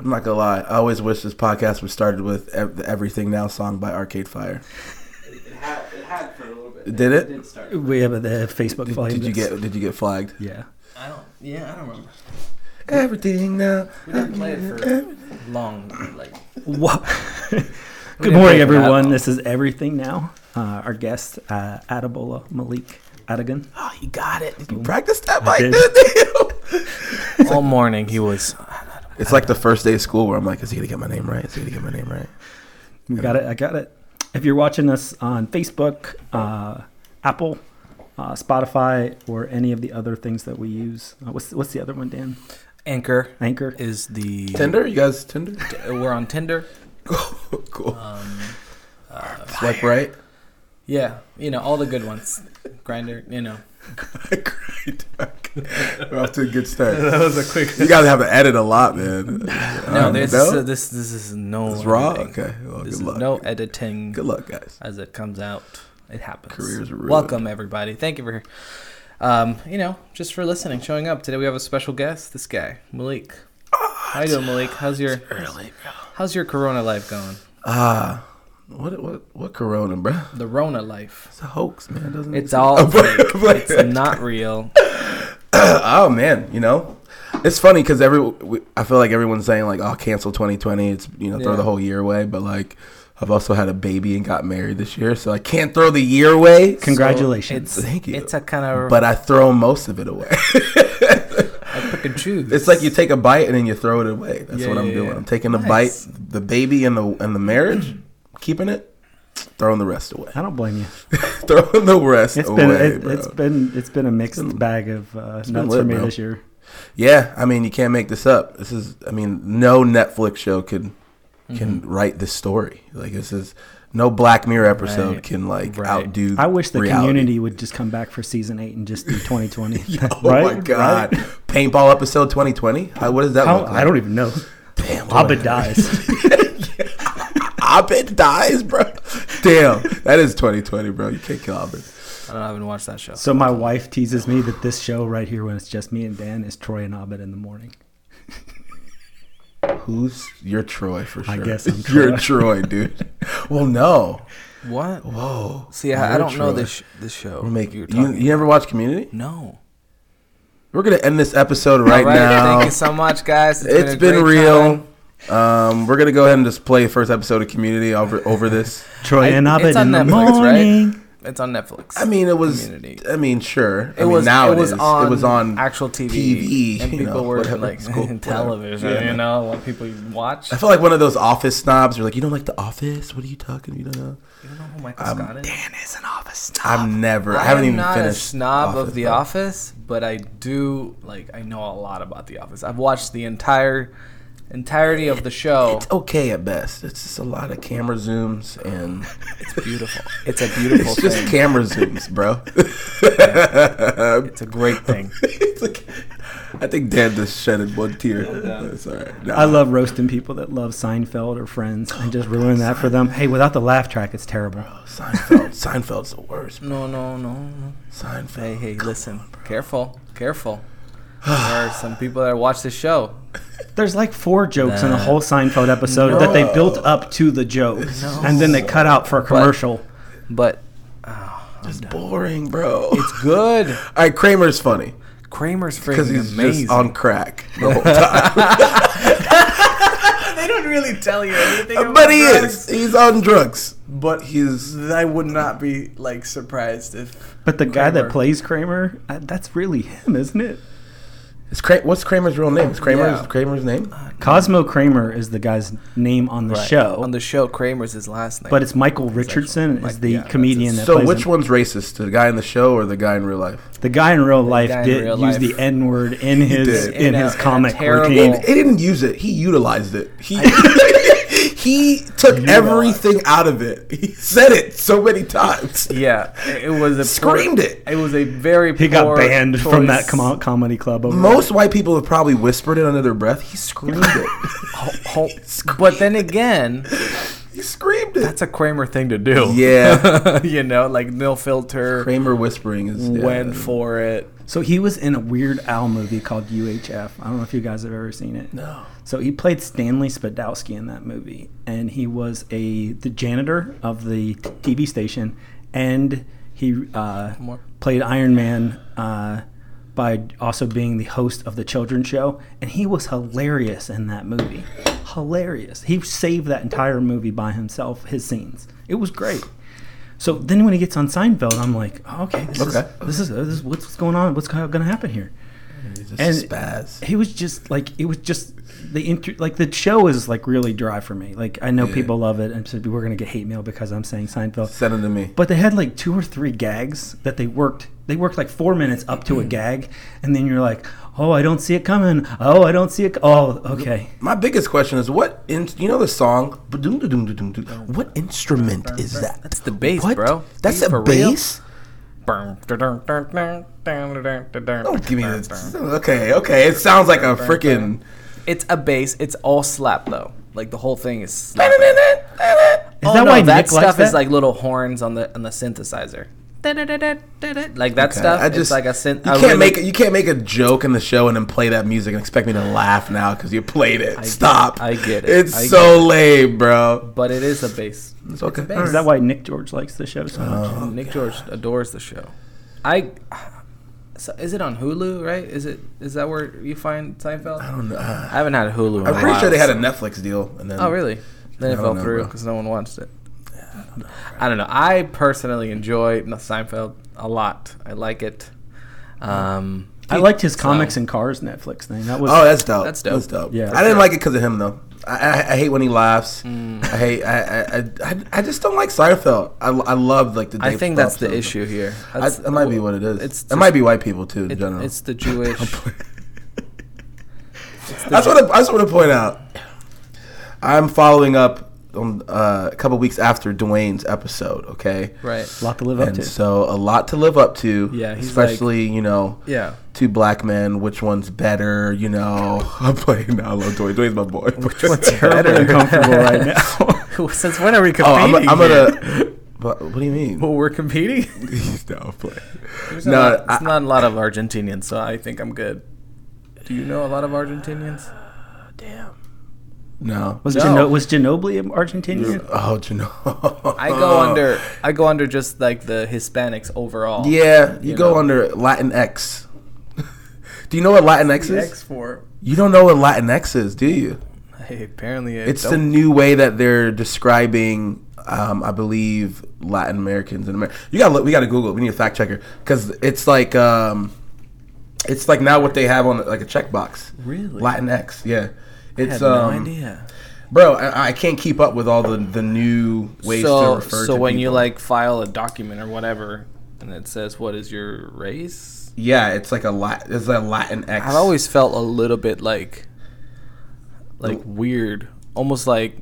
I'm not gonna lie. I always wish this podcast was started with the "Everything Now" song by Arcade Fire. It had, it had for a little bit. Did it? start. We have the Facebook Did, flamed did you get Did you get flagged? Yeah. I don't. Yeah, I don't remember. Everything now. We didn't play it for long. Like What? Good morning, it for that everyone. This is everything now. Uh, our guest, uh, Adabola Malik Adagan. Oh, you got it. Did you practice that, I Mike? did. Did you? all morning, he was. It's like the first day of school where I'm like, is he gonna get my name right? Is he gonna get my name right? We got it. I got it. If you're watching us on Facebook, uh, Apple, uh, Spotify, or any of the other things that we use, uh, what's what's the other one, Dan? Anchor Anchor. is the Tinder? You guys Tinder? We're on Tinder. cool. Um, uh, Swipe right. yeah, you know all the good ones. Grindr, you know. Great. We're off to a good start. that was a quick. You guys have to edit a lot, man. No, Um, this no? is this this is no. It's raw. editing. Okay. Well, This good is luck. no editing. Good luck, guys. as it comes out. It happens. Careers ruined. Welcome everybody. Thank you for, um, you know, just for listening, showing up. Today we have a special guest. This guy, Malik. How you doing, Malik? How's your Early, bro. How's your Corona life going? Ah, what what what Corona, bro? The Rona life. It's a hoax, man. It Doesn't It's all I'm fake. It's not real. oh man, you know, it's funny because every we- I feel like everyone's saying like, "Oh, cancel 2020." It's you know, throw Yeah. the whole year away. But like, I've also had a baby and got married this year, so I can't throw the year away. Congratulations. It's Thank you. It's a kind of But I throw most of it away. I pick and choose. it's like you take a bite and then you throw it away. That's Yeah, what I'm yeah, doing. yeah. I'm taking a Nice. bite, the baby and the and the marriage, keeping it, throwing the rest away. I don't blame you. throwing the rest It's away, been it, it's been it's been a mixed been- bag of uh, nuts lit, for me bro. this year. Yeah, I mean, you can't make this up. This is, I mean, no Netflix show could can Mm-hmm. write this story. Like this is no Black Mirror episode Right. can like Right. outdo. I wish the reality. community would just come back for season eight and just do 2020. Oh right? my god, Right? paintball episode 2020. How, what does that How? I don't even know. Damn, do dies. Abed dies, bro. Damn, that is 2020, bro. You can't kill Abed. I don't I haven't watched that show. So my wife teases me that this show right here, when it's just me and Dan, is Troy and Abed in the morning. Who's you're Troy for sure? I guess I'm you're Troy. Troy, dude. well, no. What? Whoa. See, I, I don't know this this show. We'll make you're you. talking. You never watch Community? no. We're gonna end this episode right, All right. now. Thank you so much, guys. It's a been great real. time. Um, we're gonna go ahead and just play the first episode of Community over over this. Troy I- and Abed it's on in the Netflix, right? morning. It's on Netflix. I mean, it was. Community. I mean, sure. I It mean, was now it was is. on it was on actual TV, TV, and you people know, were whatever. like It's cool, television. Yeah. You know what people watch. I feel like one of those Office snobs. You're like, you don't like The Office? What are you talking? You don't know? You don't know who Michael Um, Scott is? Dan is an office snob. I've never. I, I haven't am even not finished. a snob Office, of The though. Office, but I do like I know a lot about The Office. I've watched the entire entirety of the show. It's okay at best. It's just a lot of camera zooms and It's beautiful. It's a beautiful it's just camera zooms, bro. it's a great thing. it's like, I think Dan just shedded one tear. That's all right. Nah. I love roasting people that love Seinfeld or Friends and just oh, ruining that for them. Hey, without the laugh track, it's terrible. Oh, Seinfeld. Seinfeld's the worst. No, no, no, no. Seinfeld. Hey, hey, listen. Careful, careful. There are some people that watch the show. There's like four jokes in a whole Seinfeld episode that they built up to the joke, and then they cut out for a commercial. But It's boring, bro. it's good. all right, Kramer's funny Kramer's because he's amazing. just on crack the whole time. they don't really tell you anything. but he is. He's on drugs. But He's I would not be like surprised if But the guy that plays Kramer, uh, that's really him, isn't it? Is Kra- what's Kramer's real name? Is Kramer's Yeah. Kramer's name? Uh, Cosmo Kramer is the guy's name on the show, on the show Kramer's his last name. but it's Michael Richardson Mike- is the yeah, that's comedian that So plays which him. one's racist? The guy in the show or the guy in real life? The guy in real life guy in did real use life. the N word in his did. in, In a- his in a comic terrible- routine. He didn't use it. He utilized it. He he took everything out of it. He said it so many times. yeah, it it was a Screamed it. It was a very He got poor banned from that com- comedy club. Over Most white people have probably whispered it under their breath. He screamed it. Ho- But then again, he screamed it. that's a Kramer thing to do. Yeah. you know, like no filter. Kramer whispering is yeah. went for it. So he was in a Weird Al movie called UHF. I don't know if you guys have ever seen it. No. So he played Stanley Spadowski in that movie, and he was a the janitor of the t- TV station, and he uh, played Iron Man uh, by also being the host of the children's show, and he was hilarious in that movie. Hilarious. He saved that entire movie by himself. His scenes. It was great. So then when he gets on Seinfeld, I'm like, oh, okay, this Okay. is this is, this is what's, what's going on? What's going to happen here? He's And-. He was just like it was just the inter- like the show is like really dry for me. Like I know Yeah. people love it, and so we're gonna get hate mail because I'm saying Seinfeld. Send it to me. But they had like two or three gags that they worked. They worked like four minutes up to a gag, and then you're like, "Oh, I don't see it coming. Oh, I don't see it. Oh, okay." My biggest question is what in you know the song what instrument is that? That's the bass, What? bro. That's You a for real? bass? Don't give me this. Okay, okay. It sounds like a freaking. It's a bass. It's all slap though. Like the whole thing is. Slap. Is oh, that no, why that Nick likes stuff that? is like little horns on the on the synthesizer? Like that Okay, stuff. I just it's like a synth. You a can't really- make you can't make a joke in the show and then play that music and expect me to laugh now because you played it. get Stop. it. I get it. It's I so lame, bro. But it is a bass. It's okay. bass. Is that why Nick George likes the show so much? Oh, Nick George adores the show. I. So is it on Hulu? Right? Is it? Is that where you find Seinfeld? I don't know. I haven't had a Hulu. In I'm a pretty while, sure they had a Netflix deal, and then Oh, really? Then it fell know, through because no one watched it. I don't know. I personally enjoy Seinfeld a lot. I like it. Um, I liked his so- comics and cars Netflix thing. That was Oh, that's dope. That's dope. That's dope. Yeah. I didn't like it because of him though. I, I, I hate when he laughs. Mm. I hate. I, I, I, I just don't like Seinfeld. I, I love like the. I think that's the issue here. I, That's- that might be what it is. It's it might be white people too in it- general. it's the Jewish. I just want to. I just want to point out. I'm following up on uh, a couple weeks after Dwayne's episode. Okay. right. a lot to live up And to. so a lot to live up to. Yeah, he's especially you know Yeah. two black men. Which one's better? You know, I'm playing now. I love Dwayne. Dwayne's my boy. Which one's Terribly uncomfortable right now. Since when are we competing? Oh, I'm, competing? I'm gonna. But what do you mean? Well, we're competing. no, I'm playing. There's No, no, not, I- it's not a lot of Argentinians, so I think I'm good. Do you know a lot of Argentinians? Damn. No. Was No. Gino- was Ginobili Argentinian? Oh, you know. I go under. I go under just like the Hispanics overall. Yeah, you, You go know. under Latinx. do you know what Latinx is? X for. You don't know what Latinx is, do you? Hey, apparently I It's the don't. new way that they're describing, um, I believe, Latin Americans in America. You got to look. we got to Google. it. We need a fact checker because it's like um, it's like now what they have on like a checkbox. Really? Latinx, yeah. I It's no um, idea. bro. I, I can't keep up with all the the new ways to So, refer so to when you like file a document or whatever, and it says what is your race, yeah, it's like a lat. It's a Latin X. I've always felt a little bit like, like weird, almost like,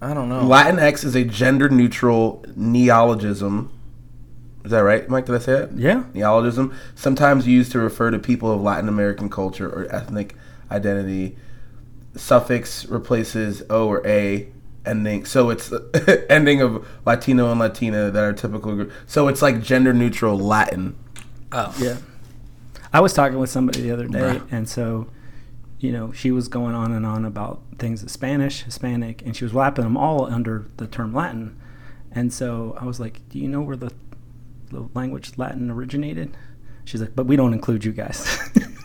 I don't know. Latinx is a gender neutral neologism. Is that right, Mike? Did I say it? Yeah. Neologism, sometimes used to refer to people of Latin American culture or ethnic identity. Suffix replaces O or A ending. So it's ending of Latino and Latina that are typical. So it's like gender neutral Latin. oh, Yeah. I was talking with somebody the other day, Bruh. and so, you know, she was going on and on about things in Spanish, Hispanic, and she was wrapping them all under the term Latin. And so I was like, "Do you know where the, the language Latin originated?" She's like, "But we don't include you guys."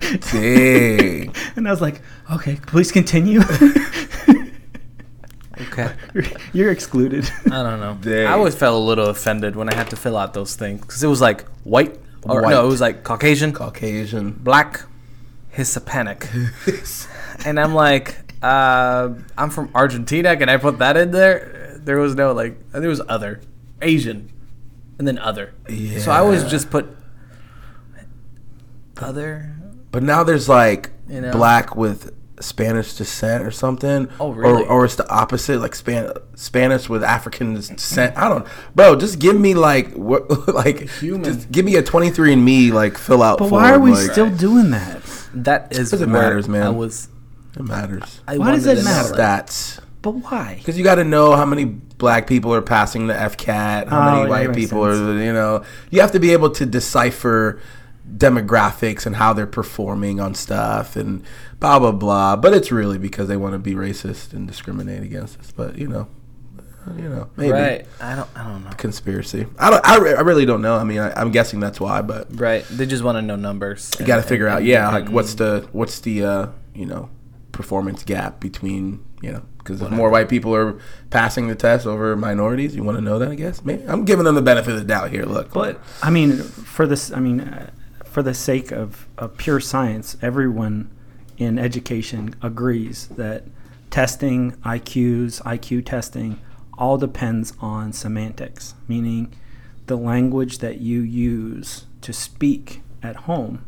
Dang. and I was like, "Okay, please continue." okay. you're, you're excluded. I don't know. Dang. I always felt a little offended when I had to fill out those things because it was like white, or White. no, it was like Caucasian, Caucasian. black, Hispanic, and I'm like, uh, I'm from Argentina. Can I put that in there? There was no like, there was other, Asian, and then other. Yeah. So I always just put other. But now there's like You know? black with Spanish descent or something. Oh, really? Or, or it's the opposite, like Span- Spanish with African descent. I don't, bro. Just give me like what, like Human. Just give me a 23 and Me like fill out. but why are we like, still doing that? That is Because it matters, man. I was. It matters. I Why does wanted it matter? like, Stats. But why? Because you got to know how many black people are passing the FCAT, how Oh, many white people sense. are, you know. You have to be able to decipher demographics and how they're performing on stuff and blah blah blah. But it's really because they want to be racist and discriminate against us. But you know, you know, maybe Right. I don't. I don't know. conspiracy. I don't. I, re- I really don't know. I mean, I, I'm guessing that's why. But Right. They just want to know numbers. you got to figure out. Yeah, like what's the what's the uh, you know performance gap between you know because if more white people are passing the test over minorities, you want to know that. I guess maybe I'm giving them the benefit of the doubt here. Look, But I mean, for this, I mean, uh, for the sake of, of pure science, everyone in education agrees that testing, IQs, IQ testing, all depends on semantics, meaning the language that you use to speak at home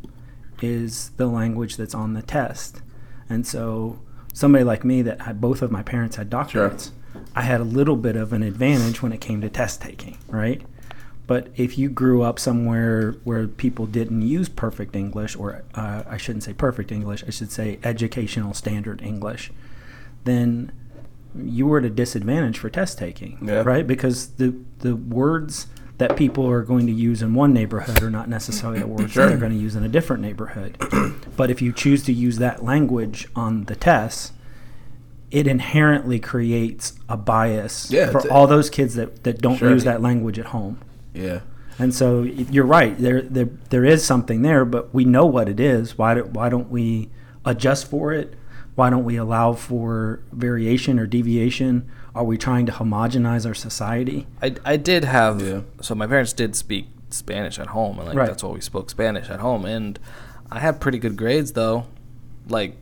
is the language that's on the test. And so, somebody like me that had both of my parents had doctorates, I had a little bit of an advantage when it came to test taking, right? But if you grew up somewhere where people didn't use perfect English, or uh, I shouldn't say perfect English, I should say educational standard English, then you were at a disadvantage for test taking, Yeah. right? Because the the words that people are going to use in one neighborhood are not necessarily the words Sure. that they're going to use in a different neighborhood. but if you choose to use that language on the test, it inherently creates a bias Yeah, for all those kids that, that don't Sure. use that language at home. Yeah, And so you're right. There, there, there is something there, but we know what it is. Why, do, why don't we adjust for it? Why don't we allow for variation or deviation? Are we trying to homogenize our society? I, I did have Yeah. so my parents did speak Spanish at home and like Right. that's why we spoke Spanish at home and I had pretty good grades though like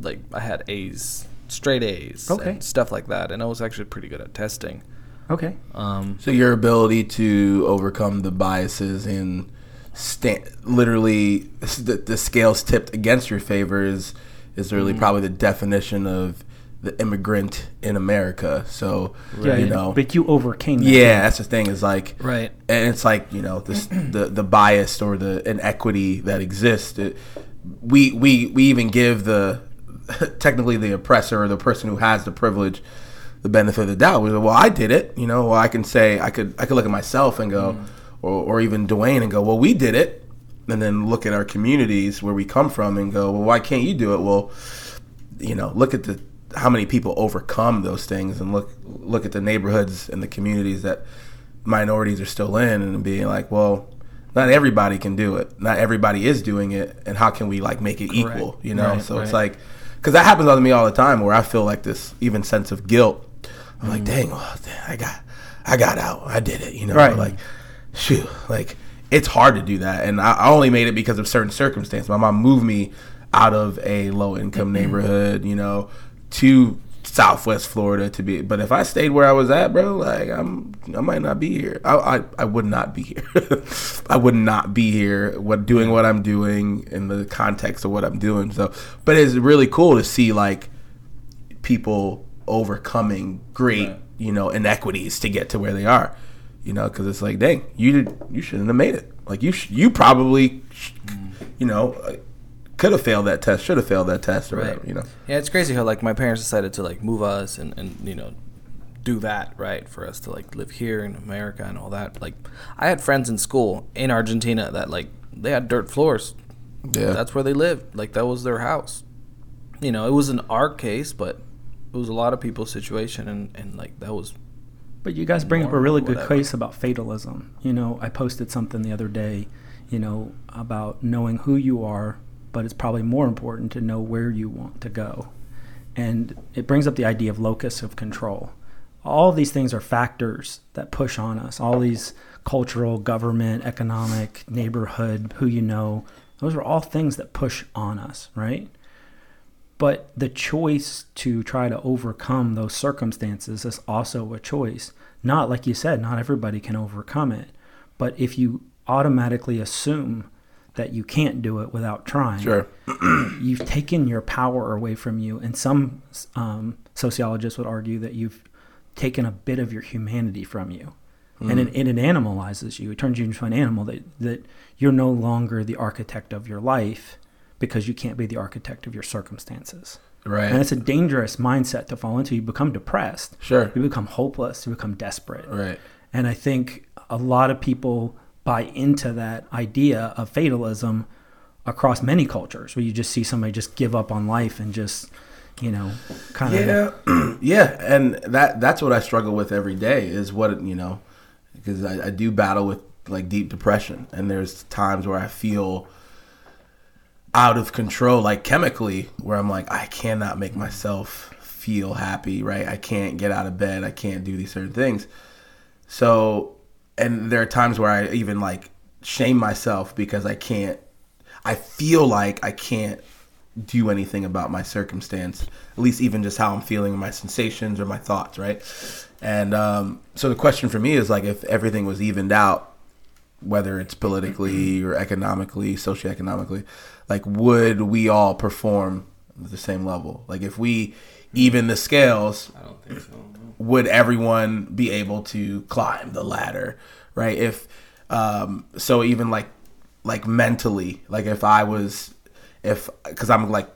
like I had A's straight A's Okay. and stuff like that and I was actually pretty good at testing Okay. um So your ability to overcome the biases and sta- literally the, the scales tipped against your favor is is really probably the definition of the immigrant in America. So Yeah, you know, but you overcame that. yeah, that's the thing is like Right. and it's like you know this the the bias or the inequity that exists. It, we we we even give the technically the oppressor or the person who has the privilege the benefit of the doubt. We go, well, I did it. You know, well, I can say I could I could look at myself and go, mm. or or even Dwayne and go, well, we did it. And then look at our communities where we come from and go, well, why can't you do it? Well, you know, look at the how many people overcome those things and look look at the neighborhoods and the communities that minorities are still in and being like, well, not everybody can do it. Not everybody is doing it, and how can we like make it equal? You know, Right, so it's like because that happens to me all the time where I feel like this even sense of guilt. I'm like, dang, oh, well, I got I got out, I did it. You know, Right. like shoot, like it's hard to do that, and I, I only made it because of certain circumstances. My mom moved me out of a low income mm-hmm. neighborhood, you know, to Southwest Florida to be. But if I stayed where I was at, bro, like I'm, I might not be here. I, I, I would not be here. I would not be here. What doing what I'm doing in the context of what I'm doing. So, but it's really cool to see like people overcoming great, Right. you know, inequities to get to where they are. You know, because it's like, dang, you did, you shouldn't have made it. Like you, sh- you probably, sh- you know, uh, could have failed that test, should have failed that test, or Right. whatever. You know, Yeah, it's crazy how like my parents decided to like move us and, and you know do that right for us to like live here in America and all that. Like I had friends in school in Argentina that like they had dirt floors. yeah, That's where they lived. Like that was their house. You know, it was an art case, but it was a lot of people's situation and and like that was But you guys bring up a really good case about fatalism. You know, I posted something the other day, you know, about knowing who you are, but it's probably more important to know where you want to go. And it brings up the idea of locus of control. All these things are factors that push on us. All these cultural, government, economic, neighborhood, who you know, those are all things that push on us, right? But the choice to try to overcome those circumstances is also a choice. Not like you said, not everybody can overcome it. But if you automatically assume that you can't do it without trying, sure, you've taken your power away from you. And some um, sociologists would argue that you've taken a bit of your humanity from you. And it, and it animalizes you. It turns you into an animal that, that you're no longer the architect of your life because you can't be the architect of your circumstances. right, And it's a dangerous mindset to fall into. You become depressed. sure, You become hopeless. You become desperate. right, And I think a lot of people buy into that idea of fatalism across many cultures, where you just see somebody just give up on life and just, you know, kind of. Yeah, yeah, and that that's what I struggle with every day is what you know, because I, I do battle with like deep depression, and there's times where I feel out of control, like chemically, where I'm like I cannot make myself feel happy, right? I can't get out of bed, I can't do these certain things, so, and there are times where I even like shame myself because I can't. I feel like I can't do anything about my circumstance, at least even just how I'm feeling, or my sensations, or my thoughts, right? And um, so the question for me is like, if everything was evened out, whether it's politically or economically, socioeconomically, like, would we all perform at the same level? Like, if we even the scales, I don't think so. no. would everyone be able to climb the ladder right if um so even like like mentally like if i was if because i'm like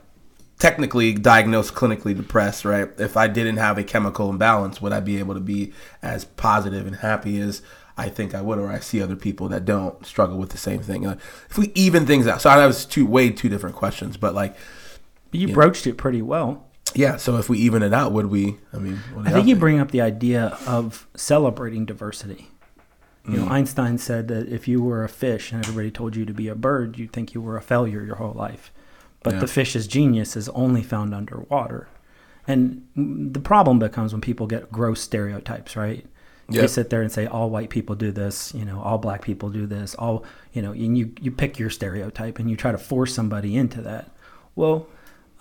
technically diagnosed clinically depressed right if i didn't have a chemical imbalance would i be able to be as positive and happy as i think i would or i see other people that don't struggle with the same thing like, if we even things out so i know it's two way two different questions but like You broached it pretty well. yeah so if we even it out would we i mean what I think you bring up the idea of celebrating diversity. You Mm. know, Einstein said that if you were a fish and everybody told you to be a bird, you'd think you were a failure your whole life. But Yeah. the fish's genius is only found underwater. And mm, the problem becomes when people get gross stereotypes, right? They Yep. sit there and say all white people do this, you know, all black people do this, all you know, and you you pick your stereotype and you try to force somebody into that. Well,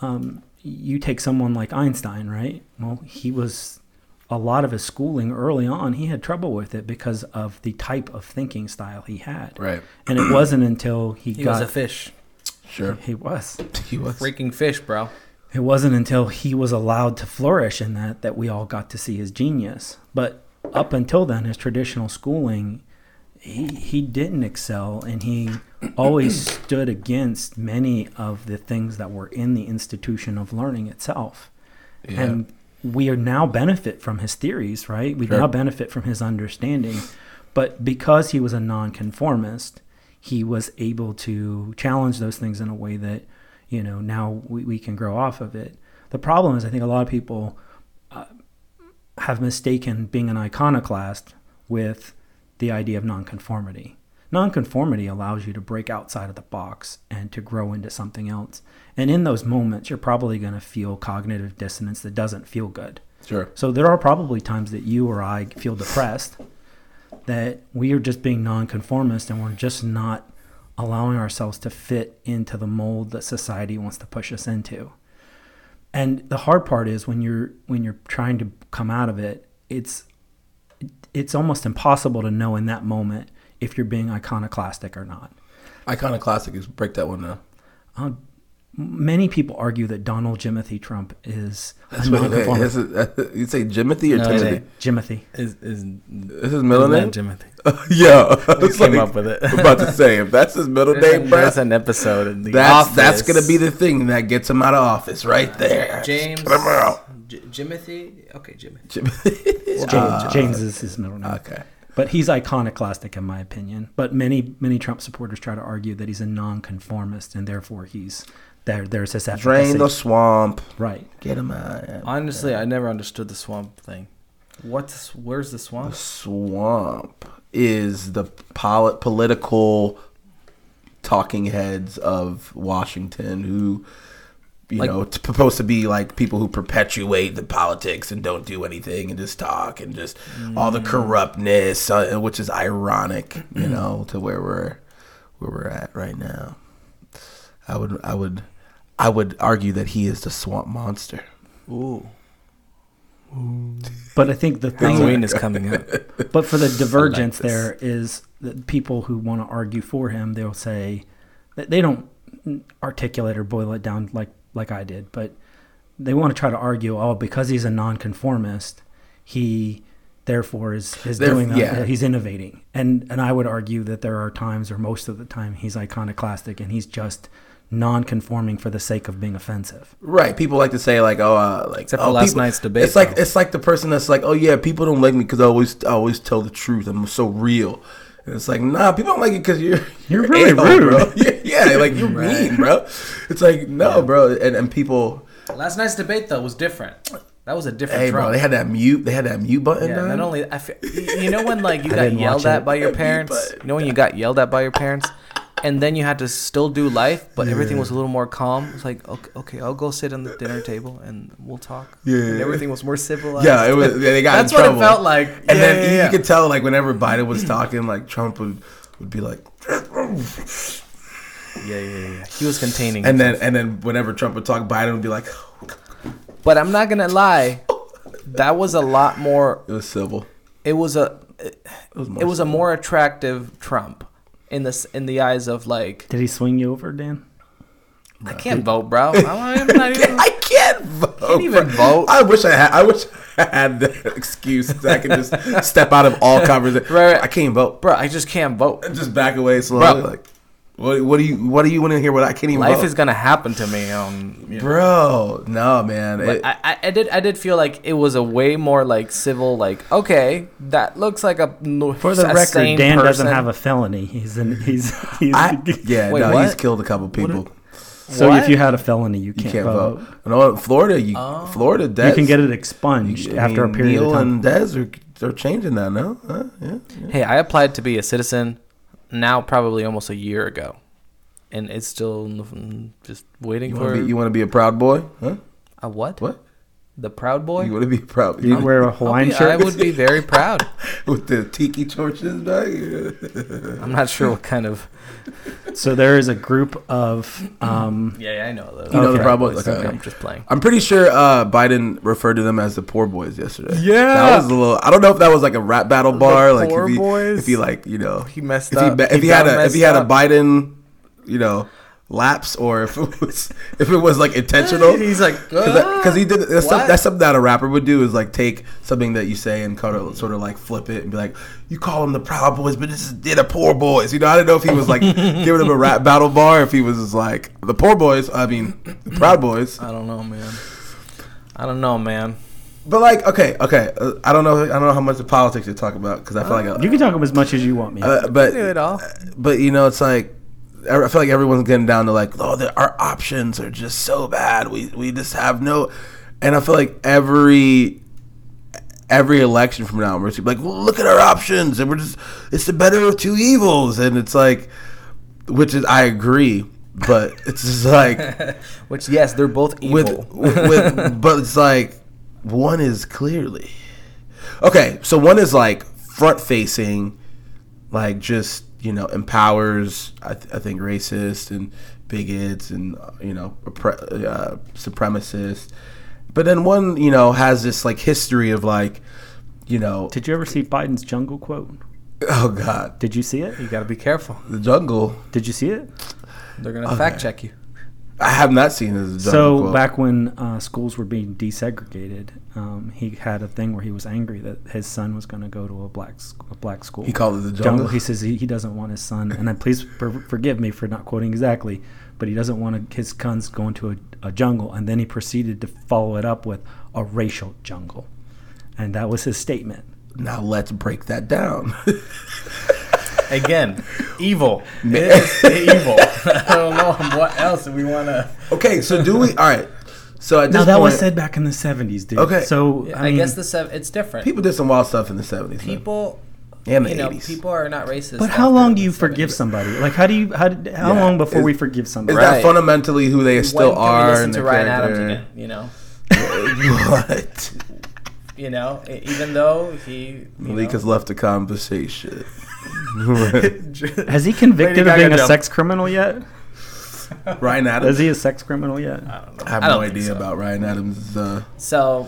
um, you take someone like Einstein, right? Well, he was a lot of his schooling early on, he had trouble with it because of the type of thinking style he had. Right. And it wasn't until he, He got was a fish. sure he was. he was Freaking fish, bro. It wasn't until he was allowed to flourish in that that we all got to see his genius. But up until then, his traditional schooling, he he didn't excel, and he always stood against many of the things that were in the institution of learning itself. Yeah. And we are now benefit from his theories, right? We Sure. now benefit from his understanding. But because he was a nonconformist, he was able to challenge those things in a way that, you know, now we, we can grow off of it. The problem is, I think a lot of people have mistaken being an iconoclast with the idea of nonconformity. Nonconformity allows you to break outside of the box and to grow into something else. And in those moments, you're probably going to feel cognitive dissonance that doesn't feel good. Sure. So there are probably times that you or I feel depressed, that we are just being nonconformist and we're just not allowing ourselves to fit into the mold that society wants to push us into. And the hard part is when you're when you're trying to come out of it, it's it's almost impossible to know in that moment if you're being iconoclastic or not. Iconoclastic is break that one down. Uh, many people argue that Donald Jimothy Trump is a That's what it nonconformist. is. Is it- uh, You say Jimothy or No, Timothy? Jimothy. Is is This is middle name. Timothy? yeah, I We came like- up with it. I'm about to say if that's his middle name, an, bro. there's an episode in the That's office. that's gonna be the thing that gets him out of office right there. James. Cut him. J- Jimothy. Okay, Jimothy. Jimothy. James, ah. James is his middle name. okay. But he's iconoclastic in my opinion. But many many Trump supporters try to argue that he's a nonconformist and therefore he's there. There's this Drain the swamp. right. Get him out. Honestly, I never understood the swamp thing. What's where's the swamp? The swamp is the pol- political talking heads of Washington who you Like- know it's supposed to be like people who perpetuate the politics and don't do anything and just talk and just all the corruptness uh, which is ironic you know to where we're where we're at right now i would i would i would argue that he is the swamp monster Ooh, But I think the thing Halloween is coming up. But for the divergence this. there is that people who want to argue for him, they'll say that they don't articulate or boil it down like like I did, but they want to try to argue, oh, because he's a nonconformist, he therefore is is There- doing that. yeah. Uh, he's innovating, and and I would argue that there are times, or most of the time, he's iconoclastic, and he's just non-conforming for the sake of being offensive. Right. People like to say like, oh, uh, like Except for oh, last people- night's debate, It's like though. it's like the person that's like, oh yeah, people don't like me because I always I always tell the truth. I'm so real. And it's like, nah, people don't like it because you're You're really a-hole, rude. bro. Yeah, yeah, like you're mean, bro. It's like, no, bro. And, and people, Last night's debate though was different. That was a different hey, Trump. bro, they had that mute. They had that mute button. yeah, done. not only I feel, you know when like you got yelled at by your parents. You know when you got yelled at by your parents, and then you had to still do life, but everything was a little more calm. It's like okay, okay, I'll go sit on the dinner table and we'll talk. Yeah. and everything was more civilized. Yeah, it was. They got That's in what trouble. it felt like. And Yeah, then yeah, you- yeah. could tell, like, whenever Biden was talking, like Trump would would be like, yeah, yeah, yeah. He was containing. and then and then whenever Trump would talk, Biden would be like, but I'm not gonna lie, that was a lot more. it was civil. It was a. It, was more it was a more attractive Trump in this in the eyes of like Did he swing you over, Dan? I can't vote, bro. I'm not even, I can't vote. Can't even vote. I wish I had. I wish I had the excuse that I could just step out of all conversation. Right, right. I can't vote. bro. I just can't vote. And just back away slowly. Bro. Like, what? What do you? What do you want to hear? What I can't even. Life vote. is gonna happen to me. Um, you know. Bro, no, man. It- I, I, I did I did feel like it was a way more like civil like okay that looks like a For the a record, sane Dan doesn't have a felony. He's in. He's. he's I, yeah, Wait, no, what? he's killed a couple people. so What? if you had a felony, you You can't, can't vote. vote. No, Florida, you, Oh. Florida, Des, You can get it expunged I after mean, a period Neil of time. and Des are they're changing that now. Huh? Yeah, yeah. Hey, I applied to be a citizen now probably almost a year ago, and it's still just waiting You for want to be you want to be a proud boy? Huh? a what? What? The Proud Boy? You want to be proud? You You wear a I'll Hawaiian be- shirt. I would be very proud. with the tiki torches back. I'm not sure what kind of. So there is a group of. Um, Yeah, yeah I know those. You know the Okay. Proud Boys? Okay. I'm just playing. I'm pretty sure uh, Biden referred to them as the poor boys yesterday. Yeah. that was a little. I don't know if that was like a rap battle bar, like Poor if he, Boys? if he like you know He messed if he, up. ba- if He he had a if he messed had a up. Biden, you know, lapse or if it was if it was like intentional. He's like, because he did that's, some, that's something that a rapper would do is like take something that you say and kind of sort of like flip it and be like you call them the proud boys but this is they're the poor boys you know I don't know if he was like giving them a rap battle bar if he was just like the poor boys I mean the proud boys I don't know, man. I don't know, man. but like okay okay uh, I don't know I don't know how much of politics to talk about because I feel like uh, you can talk as much as you want me. uh, but Do it all. but you know it's like I feel like everyone's getting down to like oh the, our options are just so bad we we just have no and I feel like every every election from now on we're just like well, look at our options and we're just it's the better of two evils and it's like which is I agree but it's just like Which, yes, they're both evil. with, with but it's like one is clearly okay so one is like front facing like just you know empowers I, th- I think racist and bigots and uh, you know oppre- uh, supremacists but then one you know has this like history of like you know Did you ever see Biden's jungle quote? oh god Did you see it? you gotta be careful. the jungle Did you see it? They're gonna fact check you. I have not seen this jungle So quote. back when uh, schools were being desegregated, um, he had a thing where he was angry that his son was going to go to a black sc- a black school. he called it the jungle, jungle. He says he, he doesn't want his son, and I please for, forgive me for not quoting exactly, but he doesn't want his sons going to a, a jungle. And then he proceeded to follow it up with a racial jungle, and that was his statement. now let's break that down Again, evil. It is evil. I don't know what else we wanna. okay so do we all right so at Now that point, was said back in the seventies, dude. Okay. so I, I, mean, guess the sev- it's different. people did some wild stuff in the 70s people, and the you know, 80s people are not racist. But how long do you forgive 70s. somebody? Like, how do you how did, how Yeah. long before Is- we forgive somebody? Is Right. that fundamentally who they still when can are? we listen and to their Ryan Adams again? You know, what? you know, e- even though he, you Malik know, has left the conversation. Has he convicted of being a jump. sex criminal yet? Ryan Adams. Is he a sex criminal yet? I don't know. I have I no idea so. about Ryan Adams. Uh, So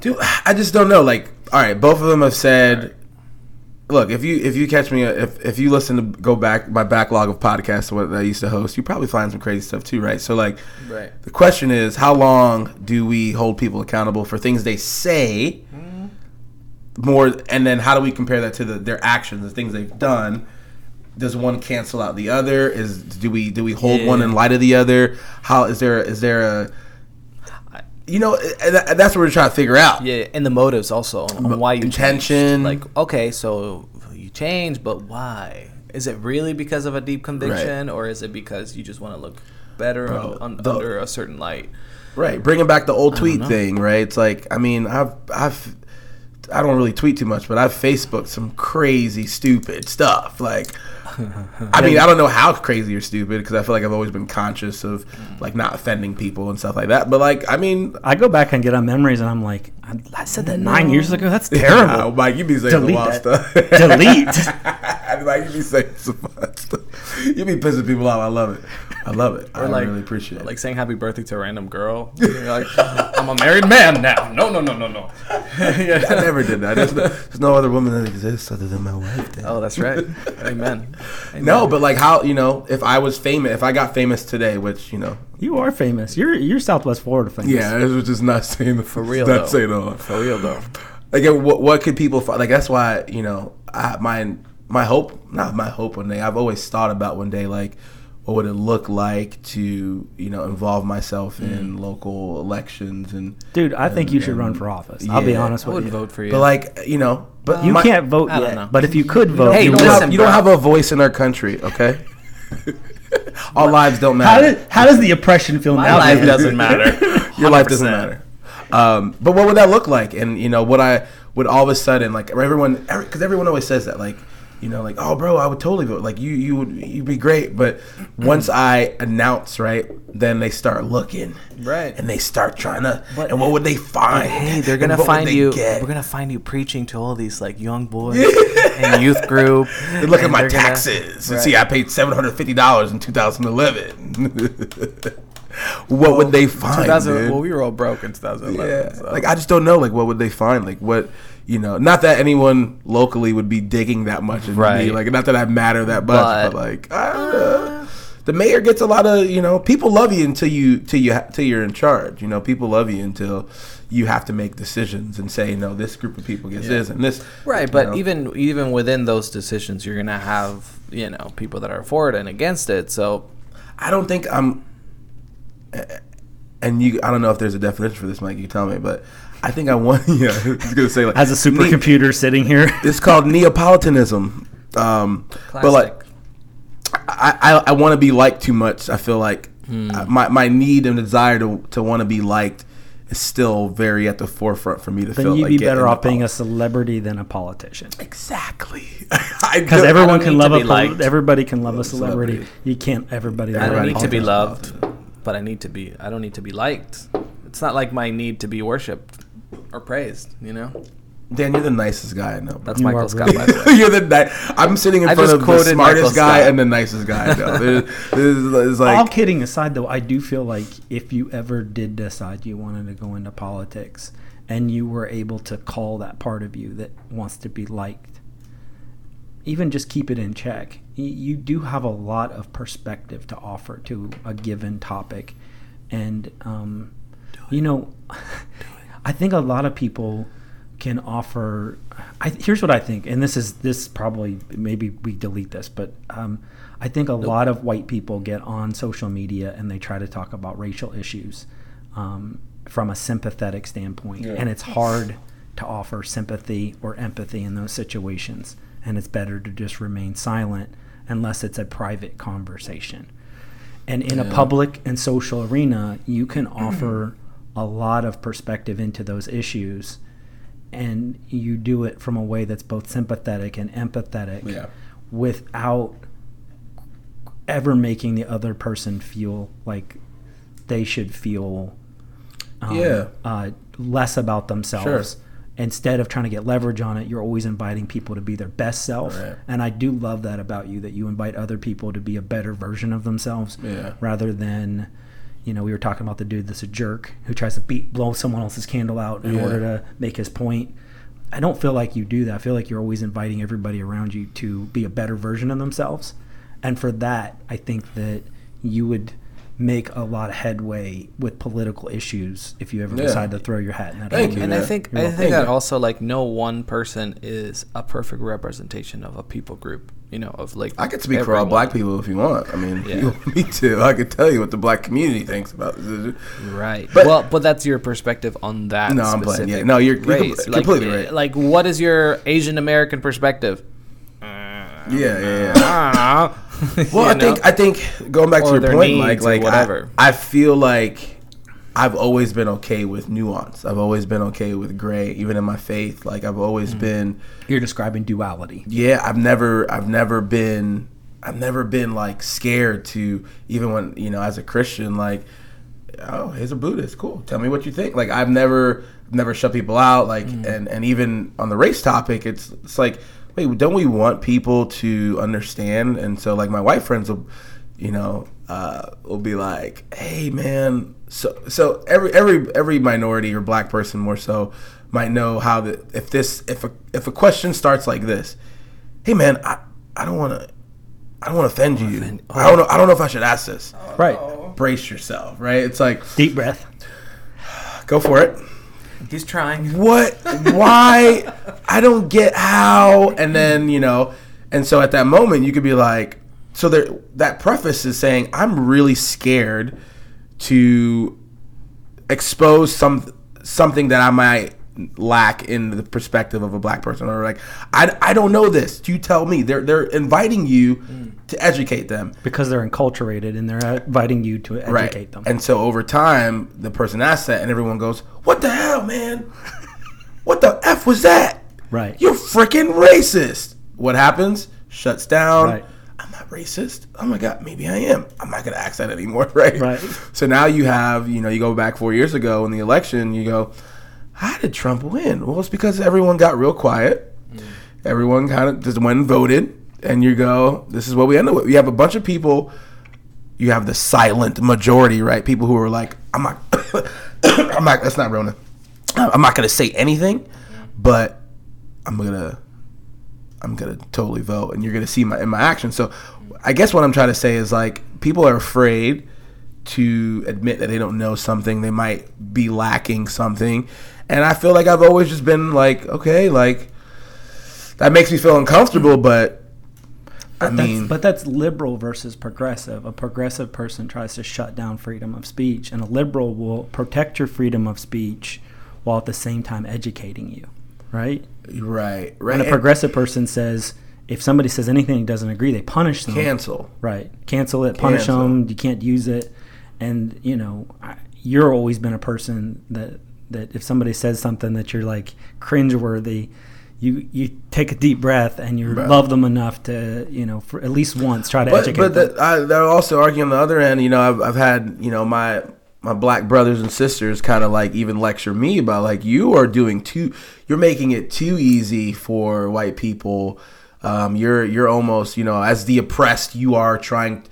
dude, I just don't know. Like, all right, both of them have said. Look, if you if you catch me, if if you listen to go back my backlog of podcasts what I used to host, you probably find some crazy stuff too, right? So like, right. the question is, how long do we hold people accountable for things they say? More, and then how do we compare that to the, their actions, the things they've done? Does one cancel out the other? Is do we do we hold Yeah. one in light of the other? How is there is there a you know eh, that's what we're trying to figure out. Yeah, and the motives also on, on why you Intention. changed. Like, okay, so you change, but why? Is it really because of a deep conviction, or is it because you just want to look better Bro, on, on, the- under a certain light? Right, bringing back the old tweet thing, right? It's like, I mean, I've, I've, I don't really tweet too much, but I've Facebooked some crazy, stupid stuff. Like, I mean, I don't know how crazy or stupid because I feel like I've always been conscious of like not offending people and stuff like that. But like, I mean, I go back and get on memories, and I'm like, I, I said that nine years ago. That's terrible. Wow, Mike, you be saying Delete wild stuff. Delete. Mike, you be saying some stuff. You be pissing people off. I love it. I love it. I like, really appreciate it. like saying happy birthday to a random girl. Like, I'm a married man now. No, no, no, no, no. Yeah. I never did that. There's no, there's no other woman that exists other than my wife. Dan. Oh, that's right. Amen. Amen. No, but like how you know if I was famous, if I got famous today, which you know, You are famous. You're you're Southwest Florida famous. yeah, it was just not saying the for real, not though. saying all. for real though. Like what what could people find? Like that's why you know I my my hope not my hope one day. I've always thought about one day like what would it look like to you know involve myself Mm. in local elections and Dude, I think you should run for office. I'll be Yeah. honest I with would you. vote for you. but like you know but You my- can't vote yet, know. but if you could vote, Hey, you you don't, have, you don't have a voice in our country, okay? All lives don't How, matter. did, how does the oppression feel My now? life dude? doesn't matter. Your life doesn't matter. Um, but what would that look like? And you know, what I would all of a sudden like everyone because everyone always says that like you know like oh bro I would totally vote like you you would you'd be great but once I announce right then they start looking Right. and they start trying to and what would they find Hey, they're gonna find you. get? We're gonna find you preaching to all these like young boys and youth group. They look at my they're gonna- taxes and Right. see I paid seven hundred fifty dollars in two thousand eleven. what would they find? well, we were all broke in 2011. Yeah, so. like I just don't know. Like, what would they find? Like, what you know? Not that anyone locally would be digging that much, into Right. Me. Like, not that I matter that much, but, But- like, I uh, don't know. The mayor gets a lot of you know. People love you until you till you till you're in charge. You know, people love you until you have to make decisions and say, no, this group of people gets this and this. Right, but know. even even within those decisions, you're gonna have you know people that are for it and against it. So I don't think I'm. And you, I don't know if there's a definition for this, Mike. You tell me, but I think I want. Yeah, I was gonna say like As a ne- supercomputer sitting here. It's called Neapolitanism. Um, but like, I, I, I want to be liked too much. I feel like Hmm. uh, my, my need and desire to, to want to be liked is still very at the forefront for me to then feel Then you'd like be better into off being a celebrity than a politician. exactly Because because everyone don't can love to a be liked. everybody can love a celebrity. celebrity. You can't everybody. I love don't need to be politician. loved, but I need to be. I don't need to be liked. It's not like my need to be worshipped or praised. You know, Dan, you're the nicest guy I know. bro. that's You Michael Scott. really- By the way. you're the ni- I'm sitting in I front just of the smartest guy and the nicest guy I know. There- there's- there's like All kidding aside, though, I do feel like if you ever did decide you wanted to go into politics and you were able to call that part of you that wants to be liked, even just keep it in check. You do have a lot of perspective to offer to a given topic. And, um, you know, I think a lot of people can offer. I, here's what I think, and this is this probably maybe we delete this, but um, I think a lot of white people get on social media and they try to talk about racial issues um, from a sympathetic standpoint, and it's hard to offer sympathy or empathy in those situations, and it's better to just remain silent unless it's a private conversation. And in a public and social arena, you can offer a lot of perspective into those issues, and you do it from a way that's both sympathetic and empathetic Yeah. without ever making the other person feel like they should feel um, Yeah. uh, less about themselves. Instead of trying to get leverage on it, you're always inviting people to be their best self. Right. And I do love that about you that you invite other people to be a better version of themselves Yeah. rather than, you know, we were talking about the dude that's a jerk who tries to beat blow someone else's candle out in Yeah. order to make his point. I don't feel like you do that. I feel like you're always inviting everybody around you to be a better version of themselves. And for that, I think that you would make a lot of headway with political issues if you ever Yeah. decide to throw your hat in that Thank ring. you. and I think You're I think that also like no one person is a perfect representation of a people group. You know, of like I could speak for all black people if you want. I mean, Yeah. you want me to. I could tell you what the black community thinks about this. Right. But- well, but that's your perspective on that. No, I'm playing. Yeah, no, you're- you're race. compl- completely like, right. Like, what is your Asian American perspective? Uh, Yeah, yeah, yeah. I know. Well, I think? I think going back to your point, needs like whatever. I, I feel like I've always been okay with nuance. I've always been okay with gray, even in my faith. Like I've always mm. been, You're describing duality. yeah. I've never I've never been I've never been like scared to even when you know as a Christian like. Oh, here's a Buddhist. Cool. Tell me what you think. Like I've never, never shut people out. Like, mm. and and even on the race topic, it's it's like, wait, don't we want people to understand? And so, like, my white friends will, you know, uh, will be like, hey, man. So so every every every minority or black person more so might know how the if this if a if a question starts like this, hey, man, I I don't want to. I don't want to offend you. I don't know. I don't know if I should ask this. Right. Brace yourself, right? It's like Deep breath. go for it. He's trying. What? Why? I don't get how. And then you know, and so at that moment you could be like, so there. That preface is saying I'm really scared to expose some something that I might lack in the perspective of a black person or like I, I don't know this you tell me they're they're inviting you mm. to educate them Because they're enculturated and they're inviting you to educate them. and so over time, the person asks that, and everyone goes, "What the hell, man? What the f was that? Right. You're freaking racist." What happens? Shuts down. Right. I'm not racist. Oh my god, maybe I am. I'm not gonna ask that anymore, right? Right. So now you have, you know, you go back four years ago in the election, you go, how did Trump win? Well, it's because everyone got real quiet. Mm. Everyone kind of just went and voted, and you go, this is what we end up with. You have a bunch of people. You have the silent majority, right? People who are like, I'm not, I'm not. That's not Rona. I'm not gonna say anything, but I'm gonna, I'm gonna totally vote, and you're gonna see my in my actions. So, I guess what I'm trying to say is like people are afraid to admit that they don't know something, they might be lacking something, and I feel like I've always just been like, okay, like that makes me feel uncomfortable, but I But that's, mean, but that's liberal versus progressive. A progressive person tries to shut down freedom of speech, and a liberal will protect your freedom of speech while at the same time educating you. Right? right, right, When a progressive person says, if somebody says anything he doesn't agree, they punish them. cancel. Right. Cancel it, punish Cancel. them. You can't use it. And, you know, I- you're always been a person that, that if somebody says something that you're like cringeworthy, you, you take a deep breath and you Right. love them enough to, you know, for at least once try to but educate but them. the, I, they're also arguing on the other end. You know, I've, I've had you know my my black brothers and sisters kind of like even lecture me about like you are doing too, you're making it too easy for white people. Um, you're you're almost you know as the oppressed, you are trying.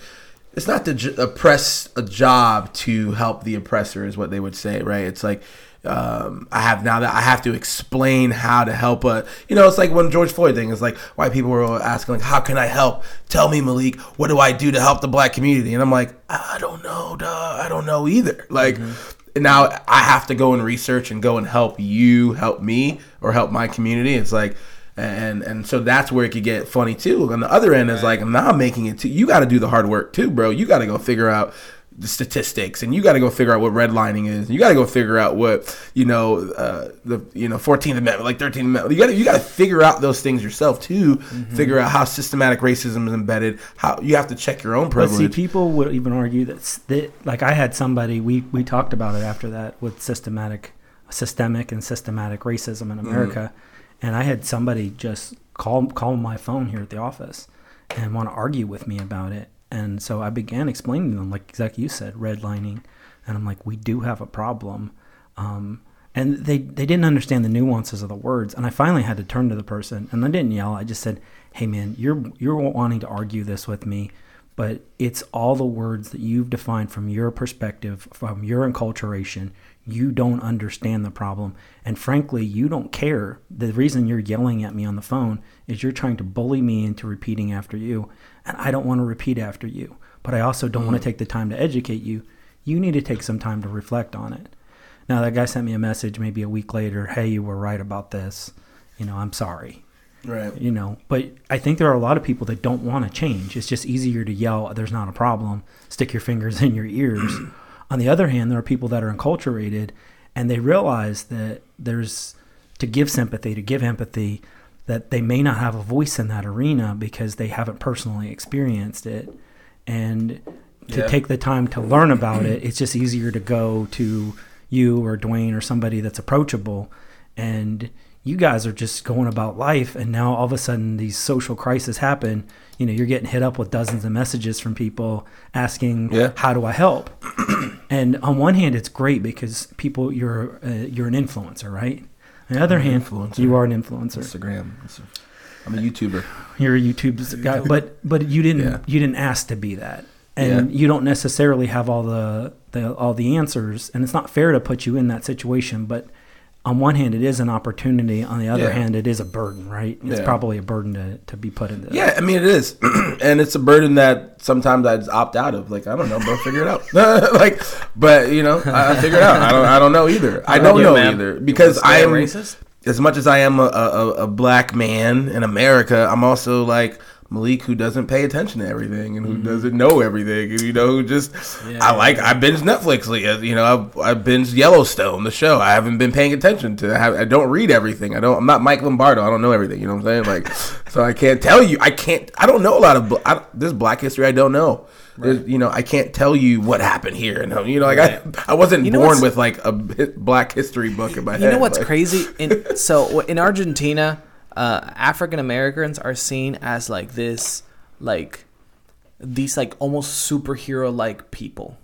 It's not to j- oppress a job to help the oppressor, is what they would say, right? It's like um, I have now that I have to explain how to help a you know it's like when George Floyd thing is like white people were asking like how can I help? Tell me Malik what do I do to help the black community? And I'm like I don't know duh I don't know either. Like now I have to go and research and go and help you help me or help my community. It's like and and so that's where it could get funny too. On the other end is like now I'm not making it too you got to do the hard work too bro. You got to go figure out the statistics and you got to go figure out what redlining is. You got to go figure out what you know uh, the you know 14th amendment like 13th amendment. You got to you got to figure out those things yourself too. Figure out how systematic racism is embedded. How you have to check your own But see, people would even argue that, that, like I had somebody, we, we talked about it after that with systematic, systemic and systematic racism in America, and I had somebody just call call my phone here at the office and want to argue with me about it, and so I began explaining to them, like exactly you said, redlining, and I'm like, we do have a problem. Um, and they, they didn't understand the nuances of the words, and I finally had to turn to the person, and I didn't yell. I just said, "Hey, man, you're you're wanting to argue this with me, but it's all the words that you've defined from your perspective, from your enculturation. You don't understand the problem, and frankly, you don't care. The reason you're yelling at me on the phone is you're trying to bully me into repeating after you, and I don't want to repeat after you. But I also don't want to mm. take the time to educate you. You need to take some time to reflect on it." Now that guy sent me a message maybe a week later. Hey, you were right about this. You know, I'm sorry. right You know, but I think there are a lot of people that don't want to change. It's just easier to yell, "There's not a problem." Stick your fingers in your ears. On the other hand, there are people that are enculturated, and they realize that there's to give sympathy, to give empathy, that they may not have a voice in that arena because they haven't personally experienced it. And to Yeah. take the time to learn about it, it's just easier to go to you or Dwayne or somebody that's approachable. And you guys are just going about life, and now all of a sudden these social crises happen. You know, you're getting hit up with dozens of messages from people asking, Yeah. "How do I help?" and on one hand, it's great because people you're uh, you're an influencer, right? On the other I'm hand, influencer. you are an influencer. Instagram. I'm a YouTuber. You're a YouTube guy, but but you didn't Yeah. you didn't ask to be that, and you don't necessarily have all the, the all the answers, and it's not fair to put you in that situation. But on one hand, it is an opportunity. On the other Yeah. hand, it is a burden, right? It's Yeah. probably a burden to, to be put into. Yeah, I mean it is, and it's a burden that sometimes I just opt out of. Like I don't know, bro, figure it out. like, but you know, I, I figure it out. I don't, I don't know either. I don't you, know man? either because I am racist? As much as I am a, a, a black man in America, I'm also like Malik, who doesn't pay attention to everything and who mm-hmm. doesn't know everything, and you know, who just I like I binge Netflix. Uh, you know, I, I binge Yellowstone, the show. I haven't been paying attention to. I, I don't read everything. I don't. I'm not Mike Lombardo. I don't know everything. You know what I'm saying? Like, so I can't tell you. I can't. I don't know a lot of. I, this Black history. I don't know. There's, you know, I can't tell you what happened here. And you know, like I, I wasn't You know born with like a Black history book in my head. You know what's like- crazy? In, so in Argentina, uh, African Americans are seen as like this, like these like almost superhero like people.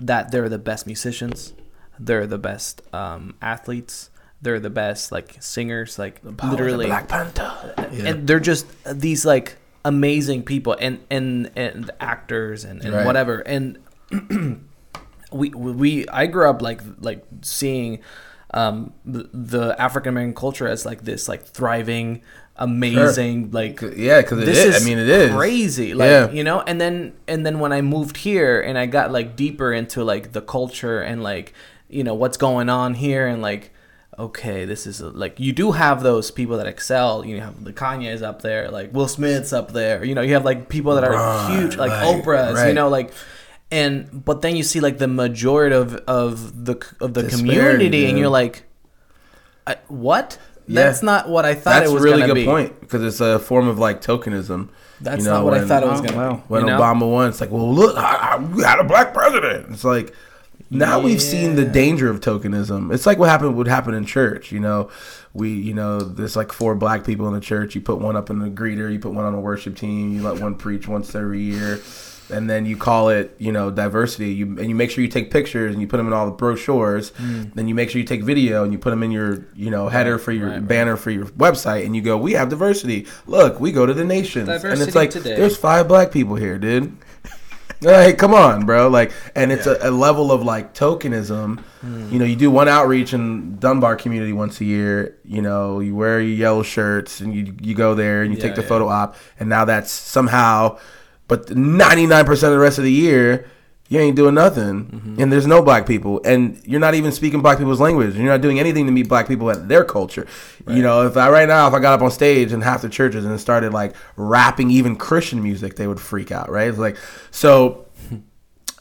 That they're the best musicians, they're the best um, athletes, they're the best like singers, like Power of the literally, Black Panther. Yeah. and they're just these like amazing people and and and actors and, and Right. whatever and we we I grew up like like seeing um the, the African American culture as like this like thriving amazing like yeah, because it is. is. I mean, it is. crazy like Yeah. you know and then and then when I moved here and I got like deeper into like the culture and like you know what's going on here and like okay this is like you do have those people that excel. You have the Kanye's up there like Will Smith's up there. You know you have like people that are Right, huge like right, Oprah's you know like and but then you see like the majority of of the of the Disparity, community and you're like I, what Yeah. that's not what I thought That's it was a really good be. point because it's a form of like tokenism. That's You know, not what I when- thought it was Oh, gonna wow. be. When you know? Obama won, it's like, well, look, I, I, we had a black president. It's like now we've seen the danger of tokenism. It's like what happened would happen in church. You know, we, you know, there's like four black people in the church. You put one up in the greeter. You put one on a worship team. You let one preach once every year. And then you call it, you know, diversity. You and you make sure you take pictures and you put them in all the brochures. Then you make sure you take video and you put them in your, you know, header for your Mm. right, right. banner for your website. And you go, we have diversity. Look, we go to the nations. and it's like, today. there's five black people here, dude. Like, come on, bro. Like, and it's a, a level of like tokenism. Hmm. You know, you do one outreach in Dunbar community once a year. You know, you wear your yellow shirts and you you go there and you Yeah, take the yeah. photo op, and now that's somehow. But ninety nine percent of the rest of the year, you ain't doing nothing, Mm-hmm. and there's no black people, and you're not even speaking black people's language. You're not doing anything to meet black people at their culture. You know, if I right now, if I got up on stage and half the churches and started like rapping even Christian music, they would freak out, right? It's like so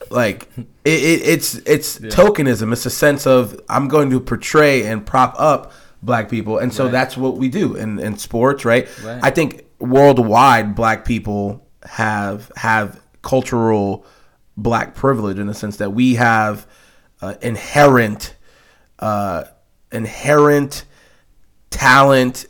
like it, it, it's it's tokenism it's a sense of i'm going to portray and prop up black people and so Right. that's what we do in, in sports right? Right. i think worldwide black people have have cultural black privilege in the sense that we have uh, inherent uh, inherent talent,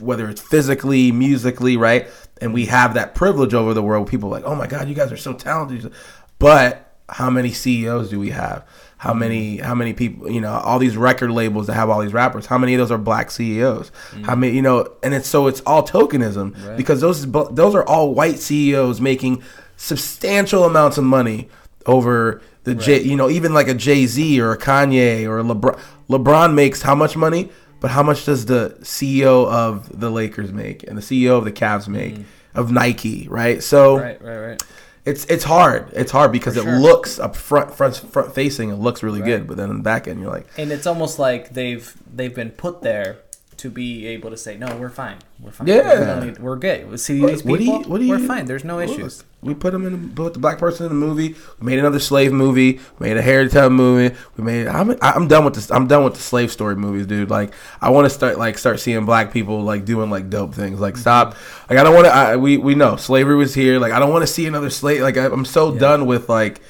whether it's physically, musically, right? And we have that privilege over the world. People like, oh my God, you guys are so talented. But how many CEOs do we have? How many? How many people? You know, all these record labels that have all these rappers. How many of those are black CEOs? How mm. many? You know, and it's so it's all tokenism because those those are all white CEOs making substantial amounts of money over the J. You know, even like a Jay Z or a Kanye or a LeBron. LeBron makes how much money? But how much does the CEO of the Lakers make and the CEO of the Cavs make mm. of Nike, right? So Right, right, right. It's it's hard. It's hard because it looks up front front front facing, it looks really good, but then in the back end you're like, And it's almost like they've they've been put there to be able to say, no, we're fine. We're fine. Yeah. We need- we're gay. We see these what, people. What you, what we're fine. There's no issues. We put them in. Put the black person in the movie. We made another slave movie. We made a Tale movie. We made. I'm. I'm done with this. I'm done with the slave story movies, dude. Like, I want to start like start seeing black people like doing like dope things. Like, mm-hmm. stop. Like, I don't want to. We we know slavery was here. Like, I don't want to see another slave. Like, I, I'm so done with like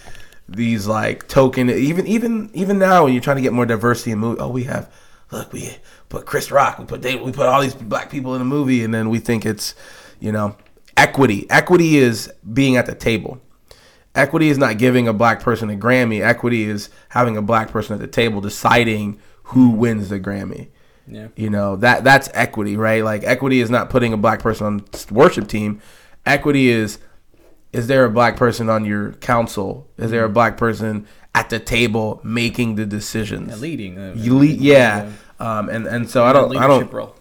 these like token. Even even even now, when you're trying to get more diversity in movie. Oh, we have. Look, we put Chris Rock. We put they, we put all these black people in a movie, and then we think it's, you know, equity. Equity is being at the table. Equity is not giving a black person a Grammy. Equity is having a black person at the table deciding who wins the Grammy. Yeah. You know that that's equity, right? Like equity is not putting a black person on the worship team. Equity is is there a black person on your council? Is there a black person at the table making the decisions? Yeah, leading. Uh, You lead, yeah. Um, and and so I don't I don't role.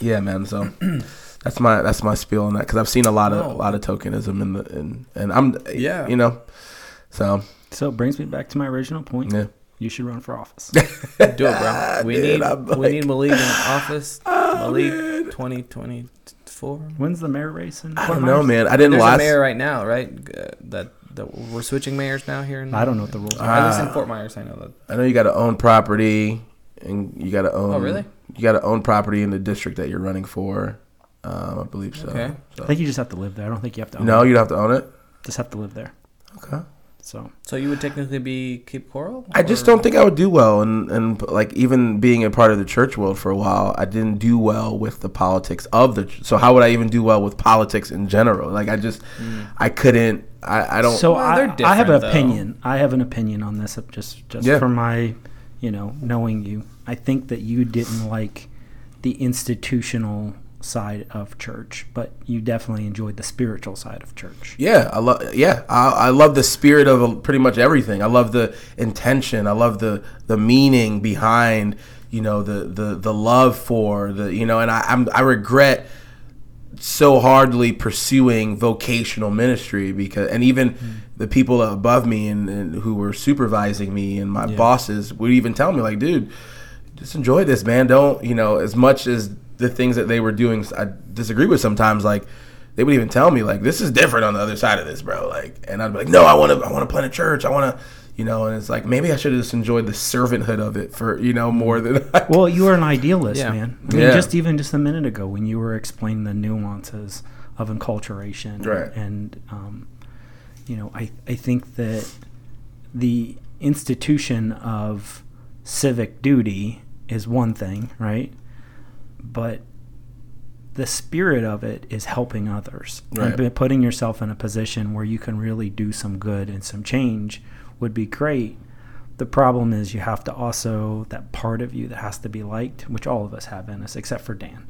yeah, man. So that's my that's my spiel on that because I've seen a lot of No. a lot of tokenism in the in, and I'm Yeah. you know so So it brings me back to my original point. yeah You should run for office. Do it, bro. We Dude, need I'm we like- need Malik in office. Malik, twenty twenty four. When's the mayor race? In I Fort don't know, man. I didn't There's a last. mayor right now, right? Uh, that that we're switching mayors now here. In, I don't know what the rules are. At least in Ah. Fort Myers, I know that. I know you got to own property, and you got to own. Oh, really? You got to own property in the district that you're running for. Um, I believe so. Okay. So- I think you just have to live there. I don't think you have to. Own no, it. you don't have to own it. just have to live there. Okay. So So you would technically be Cape Coral. I just or- don't think I would do well, and and like even being a part of the church world for a while, I didn't do well with the politics of the. ch- So how would I even do well with politics in general? Like I just, I couldn't. I, I don't. so Well, I, they're I have an different, though. opinion. I have an opinion on this. uh, Just just Yeah. from my, you know, knowing you, I think that you didn't like the institutional side of church, but you definitely enjoyed the spiritual side of church. Yeah, I love. Yeah, I, I love the spirit of uh, pretty much everything. I love the intention. I love the the meaning behind you know the the the love for the you know. And I I'm, I regret so hardly pursuing vocational ministry because and even mm. the people above me and, and who were supervising me and my bosses would even tell me like dude just enjoy this man. Don't you know as much as the things that they were doing i disagree with sometimes like they would even tell me like this is different on the other side of this bro. Like and i'd be like no i want to i want to plant a church. I want to you know and it's like maybe i should have just enjoyed the servanthood of it for you know more than I, Well, you are an idealist, Yeah. man. I mean, Yeah. just even just a minute ago when you were explaining the nuances of enculturation, Right. and um, you know, I I think that the institution of civic duty is one thing, right? But the spirit of it is helping others Right. and putting yourself in a position where you can really do some good and some change would be great the problem is you have to also that part of you that has to be liked which all of us have in us except for dan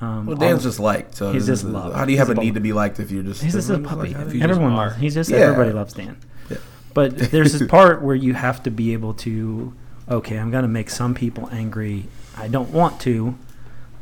um, well dan's just liked so He's just loved. how do you have a a need to be liked if you're just he's just a puppy like, everyone loves he's just Yeah. everybody loves dan Yeah. but there's this part where you have to be able to okay i'm going to make some people angry i don't want to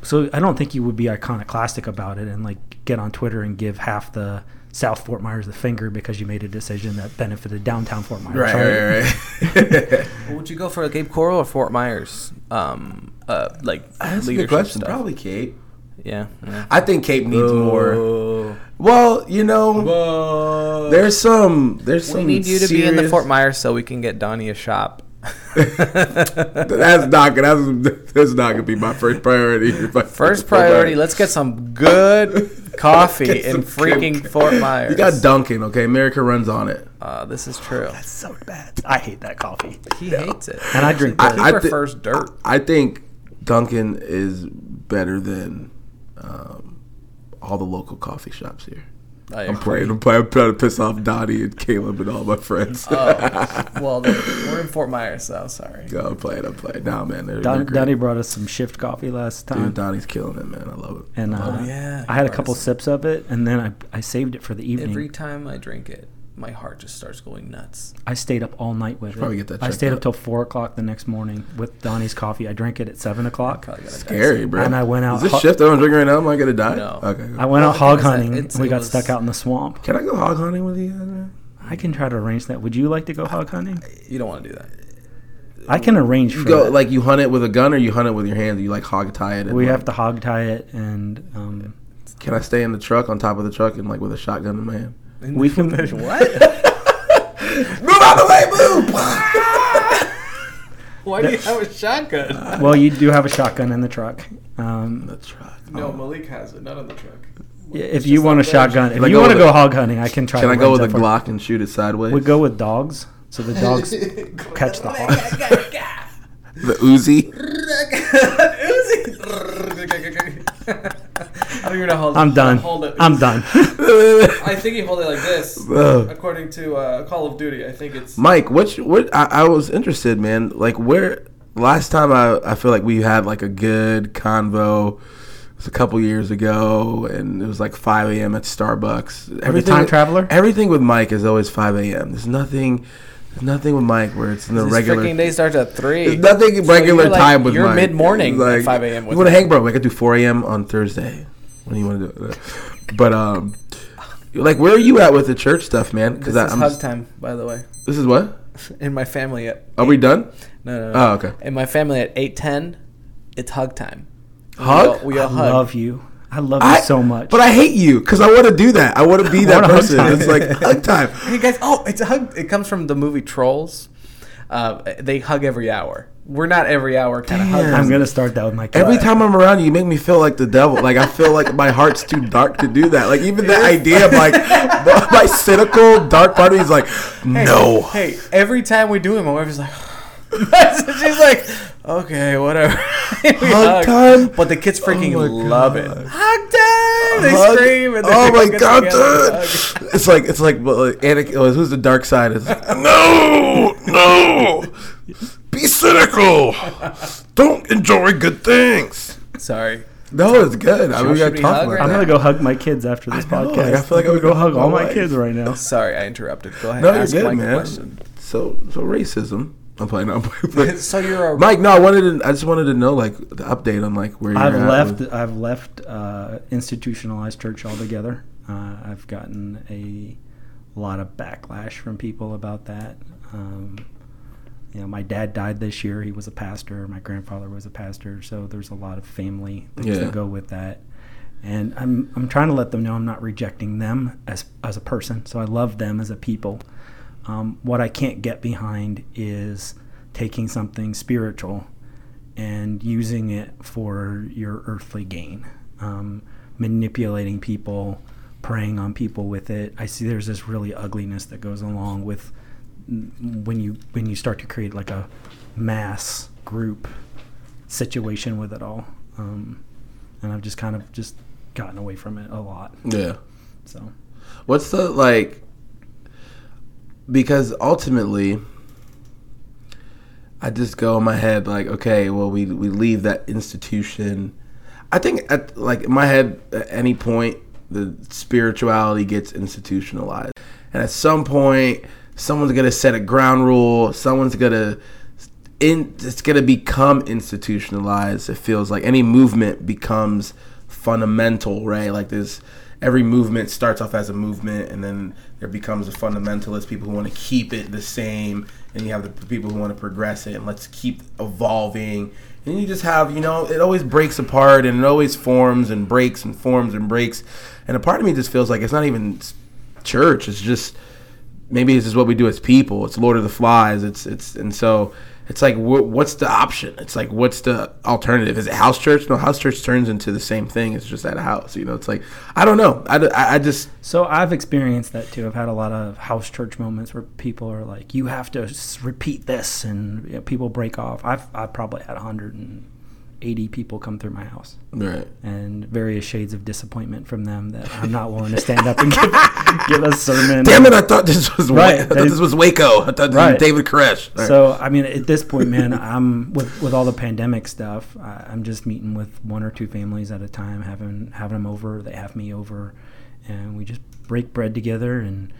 so i don't think you would be iconoclastic about it and like get on twitter and give half the south fort myers the finger because you made a decision that benefited downtown fort myers right right right, right. Well, would you go for Cape Coral or Fort Myers? Um, uh, like that's a good question stuff? probably cape Yeah. yeah. i think cape needs more well you know Whoa. There's some. There's some. we need you to be in the Fort Myers so we can get Donnie a shop. That's not gonna. That's, that's not gonna be my first priority. My First priority, let's get some good coffee in freaking good- Fort Myers. You got Dunkin', okay? America runs on it. Uh, this is true. that's so bad i hate that coffee He hates it. And I drink He that. I thi- prefers dirt. I think Dunkin' is better than um, all the local coffee shops here. I I'm agree. playing. I'm, playing, I'm trying to piss off Donnie and Caleb and all my friends. Oh, well, we're in Fort Myers, so sorry. Go, I'm playing. I'm playing. Nah, man. They're, Don, they're. Donnie brought us some shift coffee last time Dude, Donnie's killing it, man. I love it. and uh, Oh, yeah. i had a couple sips of it and then I, I saved it for the evening Every time I drink it, my heart just starts going nuts. I stayed up all night with it. probably get that I stayed out. up till four o'clock the next morning with Donnie's coffee. I drank it at seven o'clock. Scary, bro. And I went out Is this ho- shift that I'm drinking right now? Am I gonna die? No. Okay. I went Well, out the hog thing that hunting. it's- and we got was- stuck out in the swamp. Can I go hog hunting with you man? I can try to arrange that. Would you like to go hog hunting? You don't want to do that. I can arrange for go that. like you hunt it with a gun or you hunt it with your hands? You like hog tie it? and, we like- have to hog tie it, and um, Can I stay in the truck on top of the truck and like with a shotgun in my hand? We can. Push what? Move out the way, move! Why do you have a shotgun? Well, you do have a shotgun in the truck. Um, the truck. No, Malik has it, not on the truck. if you want a shotgun, if Can you want to go hog hunting, I can try. Can to I go with a arrange that. Glock and shoot it sideways? We go with dogs, so the dogs catch the hog. the Uzi. I don't even know how I'm done. Hold it. I'm done. I think you hold it like this. Ugh. According to uh, Call of Duty, I think it's. Mike, what? What? I, I was interested, man. Like, where? Last time I, I feel like we had like a good convo. It was a couple years ago, and it was like 5 a.m. at Starbucks. Every time traveler? Everything with Mike is always 5 a.m. There's nothing. There's nothing with Mike where it's in the This regular. freaking day starts at three. There's nothing So regular like- time with Mike. you're mid-morning Like, at 5 a.m. You with want to hang, bro? We could do 4 a.m. on Thursday. When do you want to do? But um, like, where are you at with the church stuff, man? This Because is I'm. hug time, by the way. This is what? In my family at Are we done? no no no. Oh, okay. In my family at eight ten, it's hug time. Hug? We all, we I all hug. love you. I love you I- so much. But I hate you because I want to do that. I want to be that wanna hug person. time. It's like hug time. Hey guys! Oh, it's a hug. It comes from the movie Trolls. Uh, they hug every hour. We're not every hour kind of Damn. hug. I'm gonna start that with my kids. Every time I'm around you, you make me feel like the devil. Like I feel like my heart's too dark to do that. Like even that idea of like my cynical dark part of me is like, no. Hey, every time we do it, my wife is like, she's like, okay, whatever. We Hug time? But the kids oh freaking Oh my love it. Hug time! They Hug- scream and they oh my get god, together and dude! hug. It's like it's like, well, like Anakin. oh, Who's the dark side? It's like, no, no. Be cynical. Don't enjoy good things. Sorry. No, it's good. I mean, we got to talk about I'm gonna go hug my kids after this I know, podcast. like, I feel like I'm gonna go would hug all my my wife. kids right now. Sorry, I interrupted. Go ahead. No, you're ask good, Mike man. question. So, so racism. I'm playing. I'm playing. So you're a Mike, no, I wanted to. I just wanted to know like the update on like where you're I've at left. with- I've left uh, institutionalized church altogether. Uh, I've gotten a lot of backlash from people about that. Um, you know, my dad died this year. He was a pastor. My grandfather was a pastor. So there's a lot of family things Yeah. that go with that. And I'm I'm trying to let them know I'm not rejecting them as as a person. So I love them as a people. Um, what I can't get behind is taking something spiritual and using it for your earthly gain, um, manipulating people, preying on people with it. I see there's this really ugliness that goes along with when you when you start to create like a mass group situation with it all, um, and I've just kind of just gotten away from it a lot. yeah. So What's the like? Because ultimately, I just go in my head like, okay, well, we we leave that institution. I think at like in my head, at any point, the spirituality gets institutionalized, and at some point, someone's gonna set a ground rule. Someone's gonna in it's gonna become institutionalized. It feels like any movement becomes fundamental, right? Like there's every movement starts off as a movement, and then there becomes a fundamentalist. People who want to keep it the same, and you have the people who want to progress it, and let's keep evolving. And you just have, you know, it always breaks apart, and it always forms and breaks and forms and breaks. And a part of me just feels like it's not even church. It's just maybe this is what we do as people. It's Lord of the Flies. It's it's and so it's like wh- what's the option? It's like what's the alternative? Is it house church? No, house church turns into the same thing. It's just at a house. You know, it's like I don't know. I, I, I just So I've experienced that too. I've had a lot of house church moments where people are like, "You have to repeat this," and you know, people break off. I've I've probably had 180 people come through my house, right. and various shades of disappointment from them that I'm not willing to stand up and give, give a sermon. Damn it! I thought this was Right, I thought this was Waco. I thought this Right. was David Koresh. Right. So I mean, at this point, man, I'm with with all the pandemic stuff. I, I'm just meeting with one or two families at a time, having having them over. They have me over, and we just break bread together. And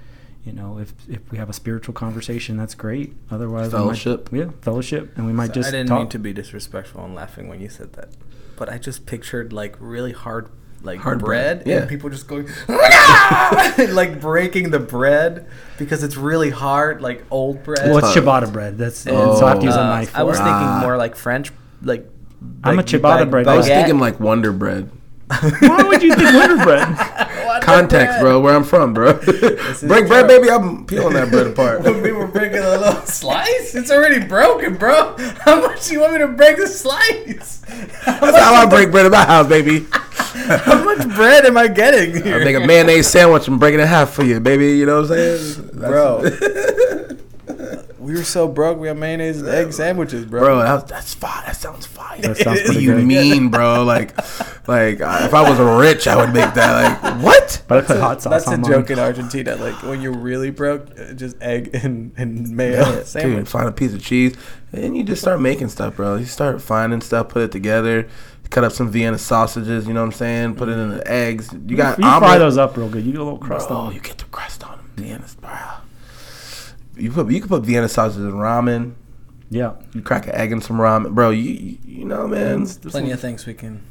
you know, if if we have a spiritual conversation, that's great. Otherwise, we might- Fellowship. yeah, fellowship, and we might just I didn't talk. mean to be disrespectful and laughing when you said that, but I just pictured like really hard like Hard bread, bread, yeah. and people just going like breaking the bread because it's really hard, like old bread. Well, it's ciabatta bread. That's and so I have to use a Uh, knife. For I was it. thinking Ah. more like French, like. I'm like a ciabatta bag- bread I was thinking like Wonder Bread. Why would you think Wonder bread? Context, bro. Where I'm from, bro. Break bread, baby. I'm peeling that bread apart. When we were breaking a little slice, it's already broken, bro. How much do you want me to break the slice? How That's how I break bread in my house, baby. How much bread am I getting here? I make a mayonnaise sandwich and break it in half for you, baby. You know what I'm saying, Bro. We were so broke. We had mayonnaise and egg sandwiches, bro. bro, that, that's fire. That sounds fire. That sounds pretty you good. mean, bro? Like, like uh, if I was rich, I would make that. Like, what? But I put hot sauce That's a on mine. joke in Argentina. Like when you're really broke, uh, just egg and, and mayo Dude, sandwich. find a piece of cheese, and you just start making stuff, bro. You start finding stuff, put it together, cut up some Vienna sausages. You know what I'm saying? Put it in the eggs. You got You fry those up real good. You get a little crust Bro, on. you get the crust on them. Vienna's, bro. You put you can put Vienna sausages in ramen. Yeah. You crack an egg in some ramen, bro. You you, you know, man. Plenty of things we can.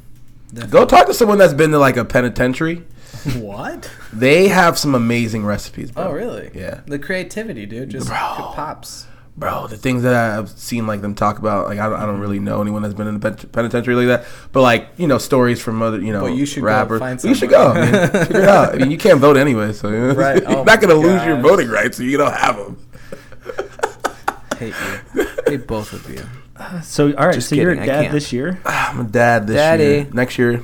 Go talk to someone that's been to like a penitentiary. What? They have some amazing recipes, bro. Oh, really? Yeah. The creativity, dude, just Bro. pops. Bro, the things that I've seen like them talk about, like I don't, I don't really know anyone that's been in the pen- penitentiary like that, but like you know stories from other you know But you should go rappers. find you should go. I mean, figure it out. I mean, you can't vote anyway, so Right. you're Oh not gonna my lose your voting rights, so you don't have them. Hate you. Hate both of you. So all right. Just so you're a dad can't. this year. I'm a dad this Daddy. year. Next year,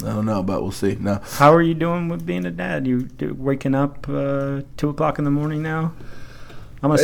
I don't know, but we'll see. No, How are you doing with being a dad? You do, waking up uh, two o'clock in the morning now? I'm gonna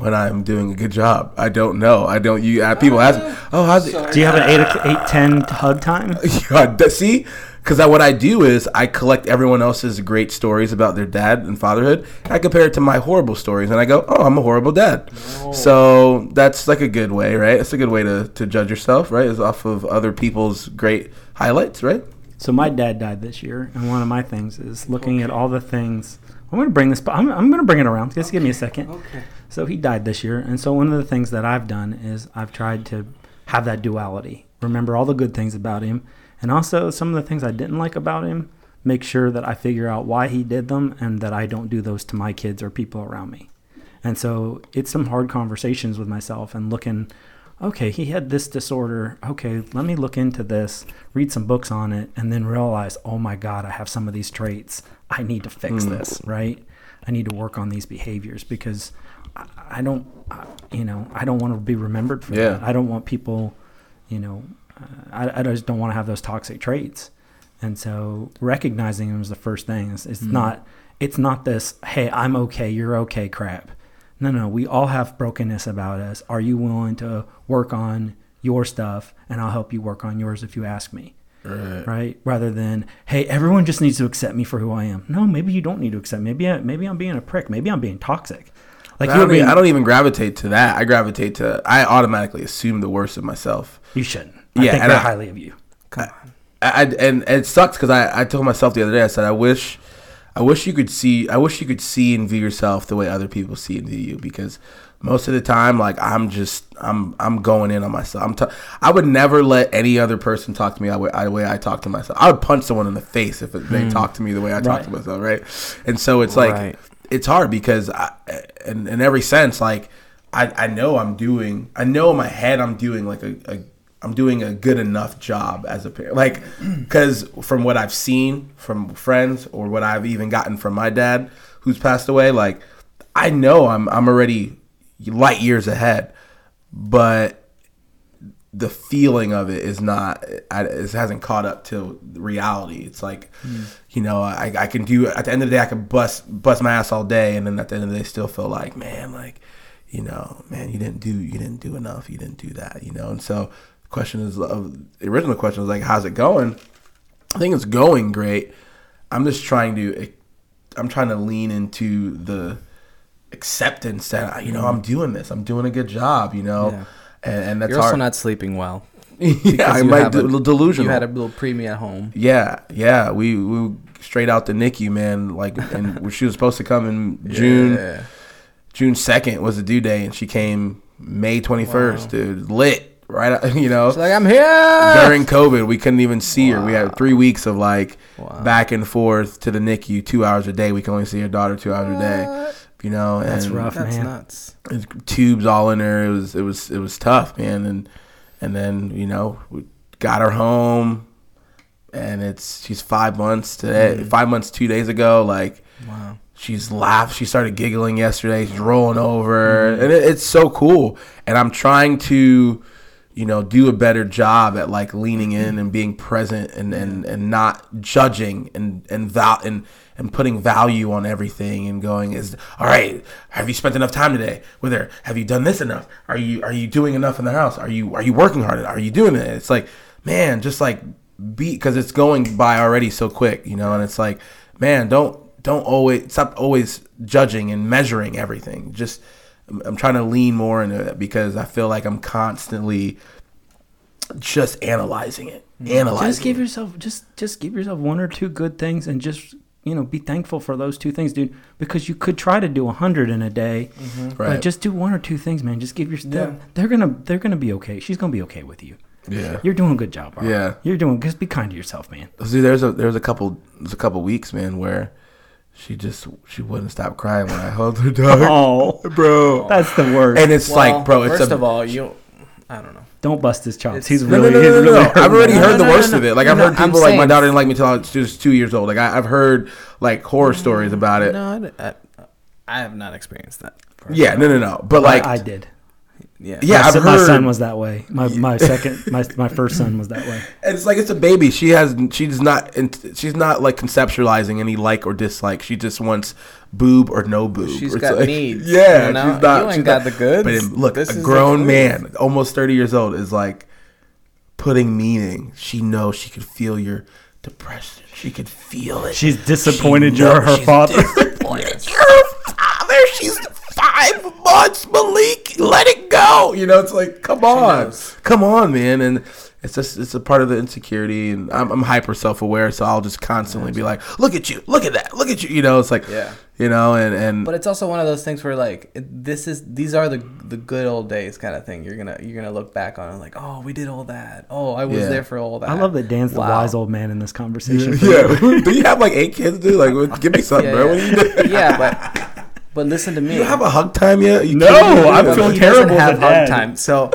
start texting you at two o'clock every every morning. the now, just number like how one you question is like, how do I know when I'm doing a good job? I don't know. I don't. You uh, people ask, oh, how's it? do. You have an eight eight ten hug time? Yeah, see, because what I do is I collect everyone else's great stories about their dad and fatherhood. I compare it to my horrible stories, and I go, "Oh, I'm a horrible dad." So that's like a good way, right? It's a good way to, to judge yourself, right? Is off of other people's great highlights, right? So my dad died this year, and one of my things is looking at all the things. I'm going to bring this. I'm, I'm going to bring it around. Just give me a second. Okay. So he died this year, and so one of the things that I've done is I've tried to have that duality. Remember all the good things about him, and also some of the things I didn't like about him. Make sure that I figure out why he did them, and that I don't do those to my kids or people around me. And so it's some hard conversations with myself and looking, okay, he had this disorder. Okay, let me look into this, read some books on it, and then realize, oh my God, I have some of these traits. I need to fix this, right? I need to work on these behaviors because I, I don't, I, you know, I don't want to be remembered for Yeah. that. I don't want people, you know, uh, I, I just don't want to have those toxic traits. And so recognizing them is the first thing. It's, it's not, it's not this, hey, I'm okay, you're okay crap. No, no, we all have brokenness about us. Are you willing to work on your stuff and I'll help you work on yours if you ask me? Right. Right? Rather than, hey, everyone just needs to accept me for who I am. No, maybe you don't need to accept. Maybe I, maybe I'm being a prick. Maybe I'm being toxic. Like I don't, even, being, I don't even gravitate to that. I gravitate to. I automatically assume the worst of myself. you shouldn't. I Yeah, think and highly of you. Come on. I, I- and, and it sucks because I, I told myself the other day I said I wish I wish you could see I wish you could see and view yourself the way other people see and view you because most of the time like I'm just I'm I'm going in on myself I'm t- I would never let any other person talk to me the way, the way I talk to myself I would punch someone in the face if it, they hmm. talk to me the way I talk Right. to myself right and so it's like Right. it's hard because I, in, in every sense like I, I know I'm doing I know in my head I'm doing like a, a I'm doing a good enough job as a parent. Like because from what I've seen from friends or what I've even gotten from my dad who's passed away like I know I'm I'm already light years ahead but the feeling of it is not I- it hasn't caught up to reality. It's like hmm. you know I, I can do at the end of the day i can bust bust my ass all day and then at the end of the day still feel like man like you know man you didn't do you didn't do enough you didn't do that you know? And so question is of the original question was like how's it going i think it's going great i'm just trying to eh, i'm trying to lean into the acceptance that you know mm. i'm doing this i'm doing a good job you know Yeah. and, and that's You're also hard. not sleeping well. yeah, I might have a- delusional. You had a little preemie at home. yeah, yeah. We we straight out the NICU, man. Like, and she was supposed to come in June. Yeah. June second was the due day, and she came May twenty first. Wow. Dude, lit, right, you know, Like I'm here. during COVID, we couldn't even see her. We had three weeks of like Wow. back and forth to the NICU, two hours a day. We can only see her daughter two hours a day. You know, and That's rough, That's man. nuts. and tubes all in her. It was it was it was tough, man. And and then you know we got her home, and it's she's five months today. Mm-hmm. Five months two days ago. Like Wow. she's laughed. She started giggling yesterday. She's rolling over, mm-hmm. and it, it's so cool. And I'm trying to. You know, do a better job at like leaning in and being present and, and, and not judging and and val- and and putting value on everything and going is all right. Have you spent enough time today with her? Have you done this enough? Are you are you doing enough in the house? Are you are you working hard? Are you doing it? It's like man, just like be because it's going by already so quick, you know. And it's like man, don't don't always stop always judging and measuring everything. Just I'm, I'm trying to lean more into it because I feel like I'm constantly just analyzing it, mm-hmm. analyzing. Just give it. yourself just just give yourself one or two good things and just you know be thankful for those two things, dude. Because you could try to do a hundred in a day, mm-hmm. Right. but just do one or two things, man. Just give yourself. Yeah. they're gonna they're gonna be okay. She's gonna be okay with you. yeah. You're doing a good job. Bro. Yeah. you're doing. Just be kind to yourself, man. See, there's a there's a couple there's a couple weeks, man, where she just she wouldn't stop crying when I held her dog, Oh, bro. that's the worst. And it's like, bro, it's first a, of all, you. I don't know. Don't bust his chops. It's- He's No, really. no, no, he's no, no, really no. I've already hurting heard me. the no, no, worst no, of it. Like no, I've no, heard I'm people like my daughter didn't like me till I was just two years old. Like I, I've heard like horror stories mm, about it. No, I, I, I have not experienced that. Yeah, no, no, no. But like, I, I did. Yeah. yeah, my, I've son, heard. my son was that way. My my second my my first son was that way. And it's like it's a baby. She has she's not she's not like conceptualizing any like or dislike. She just wants boob or no boob. She's It's got like- needs, Yeah, you know? she's not. You ain't she's got not- the goods. But it- look, This a grown man, almost thirty years old, is like putting meaning. She knows she could feel your depression. She could feel it. She's disappointed She you're her she's father. disappointed you're her father. She's five months, Malik. Let it go. You know, it's like, come on, come on, man. And it's just it's a part of the insecurity, and I'm, I'm hyper self aware, so I'll just constantly be like, look at you, look at that, look at you. You know, it's like, Yeah. you know, and and But it's also one of those things where like this is these are the the good old days kind of thing. You're gonna you're gonna look back on it like oh we did all that. Oh I was Yeah. there for all that. I love that Dan's the Wow. wise old man in this conversation. yeah. Do you have like eight kids, dude? Like, give me something, Yeah, bro. yeah. What are you doing? yeah, but but listen to me. You have a hug time yet? You No. I'm But feeling he terrible doesn't have hug dad. time. So,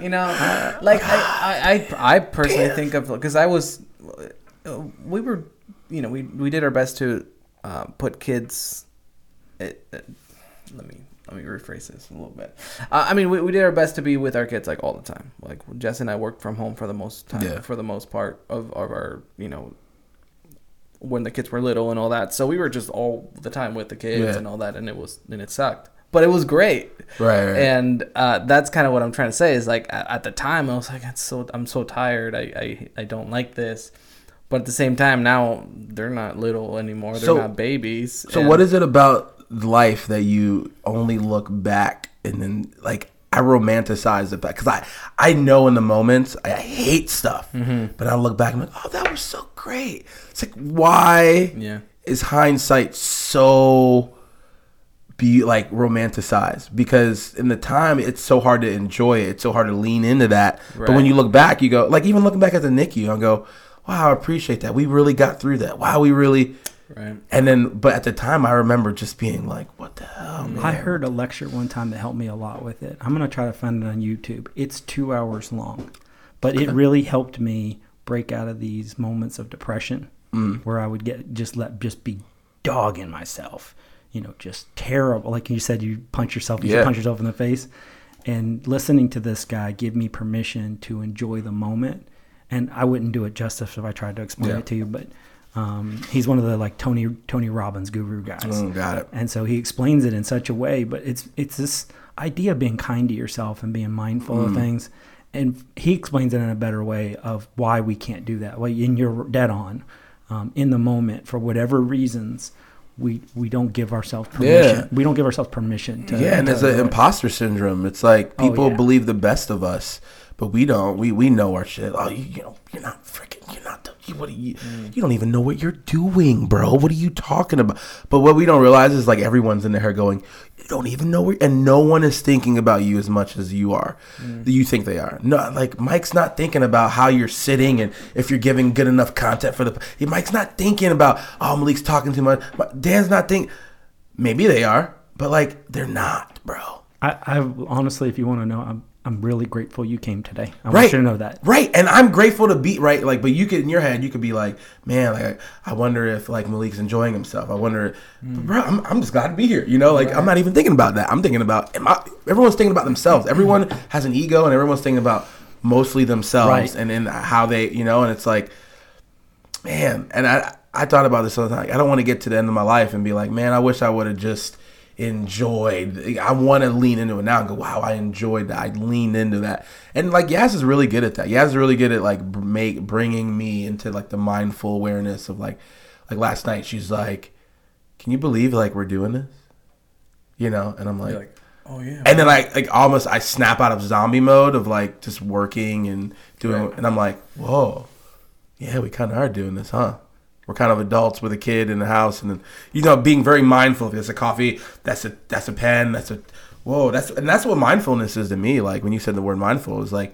you know, like I, I, I, I personally think of because I was, uh, we were, you know, we we did our best to uh, put kids. It, it, let me let me rephrase this a little bit. Uh, I mean, we, we did our best to be with our kids like all the time. Like Jess and I worked from home for the most time, Yeah. for the most part of, of our, you know, when the kids were little and all that. So we were just all the time with the kids Yeah. and all that, and it was and it sucked, but it was great. Right, right. And uh, that's kind of what I'm trying to say is like at, the time I was like, it's so I'm so tired. I, I I don't like this. But at the same time, now they're not little anymore. They're So- not babies. So and- what is it about life that you only look back and then like I romanticize it back because I I know in the moments I hate stuff, Mm-hmm. but I look back and I'm like, oh, that was so great. It's like why Yeah. is hindsight so be like romanticized because in the time it's so hard to enjoy it it's so hard to lean into that but when you look back you go like even looking back at the NICU I go wow I appreciate that we really got through that wow we really Right. and then, but at the time, I remember just being like, "What the hell, man?" I heard a lecture one time that helped me a lot with it. I'm gonna try to find it on YouTube. It's two hours long, but it really helped me break out of these moments of depression Mm. where I would get just let just be dogging myself, you know, just terrible. Like you said, you punch yourself, you Yeah. punch yourself in the face. And listening to this guy give me permission to enjoy the moment. And I wouldn't do it justice if I tried to explain Yeah. it to you, but um, he's one of the like Tony Tony Robbins guru guys Mm, got it. and so he explains it in such a way but it's it's this idea of being kind to yourself and being mindful Mm. of things and he explains it in a better way of why we can't do that well and you're dead on um, in the moment for whatever reasons we we don't give ourselves permission Yeah. we don't give ourselves permission to yeah, and to it's an imposter syndrome. It's like Oh, people yeah. believe the best of us, but we don't. We we know our shit. Oh, you, you know, you're not freaking. You're not. The, you, what are you? Mm. You don't even know what you're doing, bro. What are you talking about? But what we don't realize is like everyone's in there going, you don't even know where, and no one is thinking about you as much as you are. Mm. You think they are. No, like Mike's not thinking about how you're sitting and if you're giving good enough content for the. Mike's not thinking about oh Malik's talking too much. Dan's not thinking. Maybe they are, but like they're not, bro. I, I honestly, if you want to know, I'm I'm really grateful you came today. I Right. want you to know that. Right. And I'm grateful to be right. Like, but you could in your head, you could be like, man, like I wonder if like Malik's enjoying himself. I wonder, but hmm. bro, I'm, I'm just glad to be here. You know, like I'm not even thinking about that. I'm thinking about I, everyone's thinking about themselves. Hmm. Everyone has an ego, and everyone's thinking about mostly themselves Right. and then how they, you know, and it's like, man. And I I thought about this all the time. I don't want to get to the end of my life and be like, man, I wish I would have just enjoyed. I want to lean into it now and go, wow, I enjoyed that. I leaned into that. And like Yaz is really good at that. Yaz is really good at like make bringing me into like the mindful awareness of like, like last night she's like, can you believe like we're doing this? You know, and I'm like, oh yeah. and then I like almost I snap out of zombie mode of like just working and doing, Right. and I'm like, whoa, yeah, we kind of are doing this, huh? We're kind of adults with a kid in the house, and then you know, being very mindful. If it's a coffee, that's a that's a pen, that's a whoa, that's and that's what mindfulness is to me. Like when you said the word mindful, is like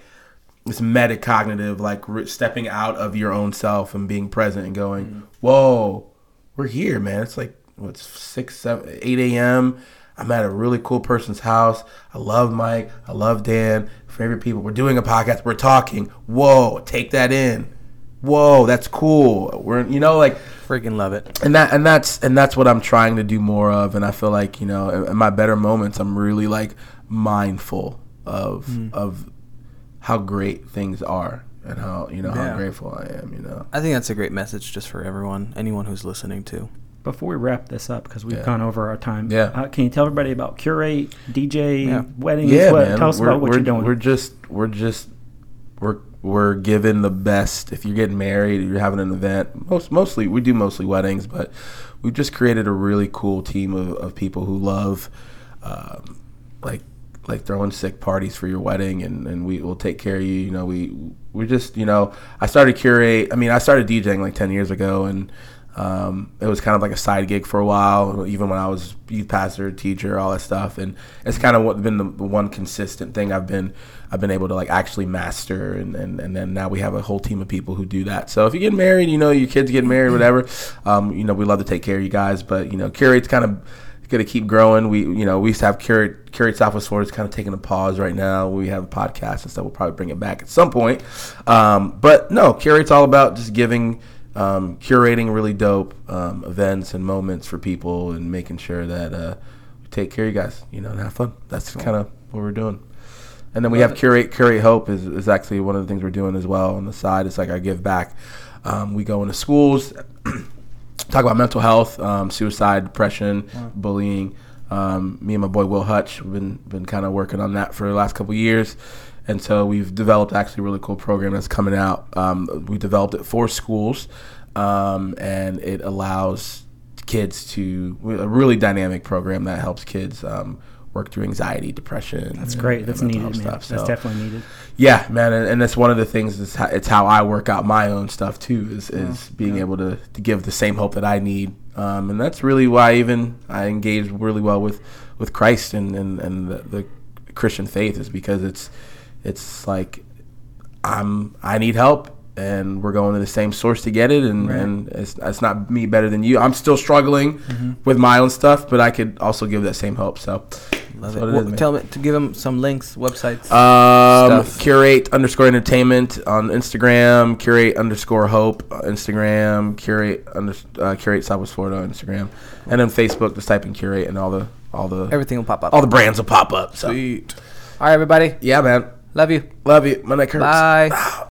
it's metacognitive, like re- stepping out of your own self and being present and going, mm-hmm. whoa, we're here, man. It's like what's six, seven, eight a.m. I'm at a really cool person's house. I love Mike. I love Dan. Favorite people. We're doing a podcast. We're talking. Whoa, take that in. Whoa, that's cool. We're you know like Freaking love it. and that and that's and that's what I'm trying to do more of. And I feel like you know, in, in my better moments, I'm really like mindful of of how great things are and how you know how grateful I am. You know. I think that's a great message just for everyone, anyone who's listening to. Before we wrap this up, because we've Yeah. gone over our time, Yeah. uh, can you tell everybody about Curate, DJ, Yeah. weddings? Yeah, what, man. Tell us we're, about what we're, you're doing. We're just we're just we're we're given the best. If you're getting married, you're having an event. Most mostly we do mostly weddings, but we've just created a really cool team of, of people who love um, like like throwing sick parties for your wedding and, and we will take care of you. You know, we we just you know I started curate. I mean, I started DJing like ten years ago and. Um, it was kind of like a side gig for a while, even when I was youth pastor, teacher, all that stuff, and it's kind of what been the, one consistent thing I've been I've been able to like actually master, and, and and then now we have a whole team of people who do that. So if you get married, you know your kids get married, whatever, um, you know we love to take care of you guys, but you know curate's kind of going to keep growing. We, you know, we used to have curate, curate Southwest Florida is kind of taking a pause right now. We have a podcast and stuff. We'll probably bring it back at some point. Um, but no, curate's all about just giving, um, curating really dope um, events and moments for people and making sure that uh, we take care of you guys, you know, and have fun. That's kind of what we're doing. And then we have curate curate hope is, is actually one of the things we're doing as well on the side. It's like our give back. Um, we go into schools, talk about mental health, um, suicide, depression, bullying. Um, me and my boy Will Hutch have been been kind of working on that for the last couple of years, and so we've developed actually a really cool program that's coming out. Um, we developed it for schools, um, and it allows kids to a really dynamic program that helps kids um, work through anxiety, depression. That's great. and That's mental needed, man. health That's definitely needed. yeah, man, and, and that's one of the things. Is how, it's how I work out my own stuff too. Is is being able to, to give the same hope that I need, um, and that's really why even I engage really well with with Christ and and, and the, the Christian faith is because it's it's like I'm I need help. And we're going to the same source to get it, and, and it's, it's not me better than you. I'm still struggling with my own stuff, but I could also give that same help So, Love it. Well, is, tell me to give them some links, websites. Um, stuff. curate underscore entertainment on Instagram, curate underscore hope on Instagram, curate under, uh, curate Southwest Florida on Instagram, and then Facebook. Just type in curate, and all the all the Everything will pop up. all the brands will pop up. So Sweet. All right, everybody. yeah, man, Love you. love you. My neck hurts. Bye. Ah.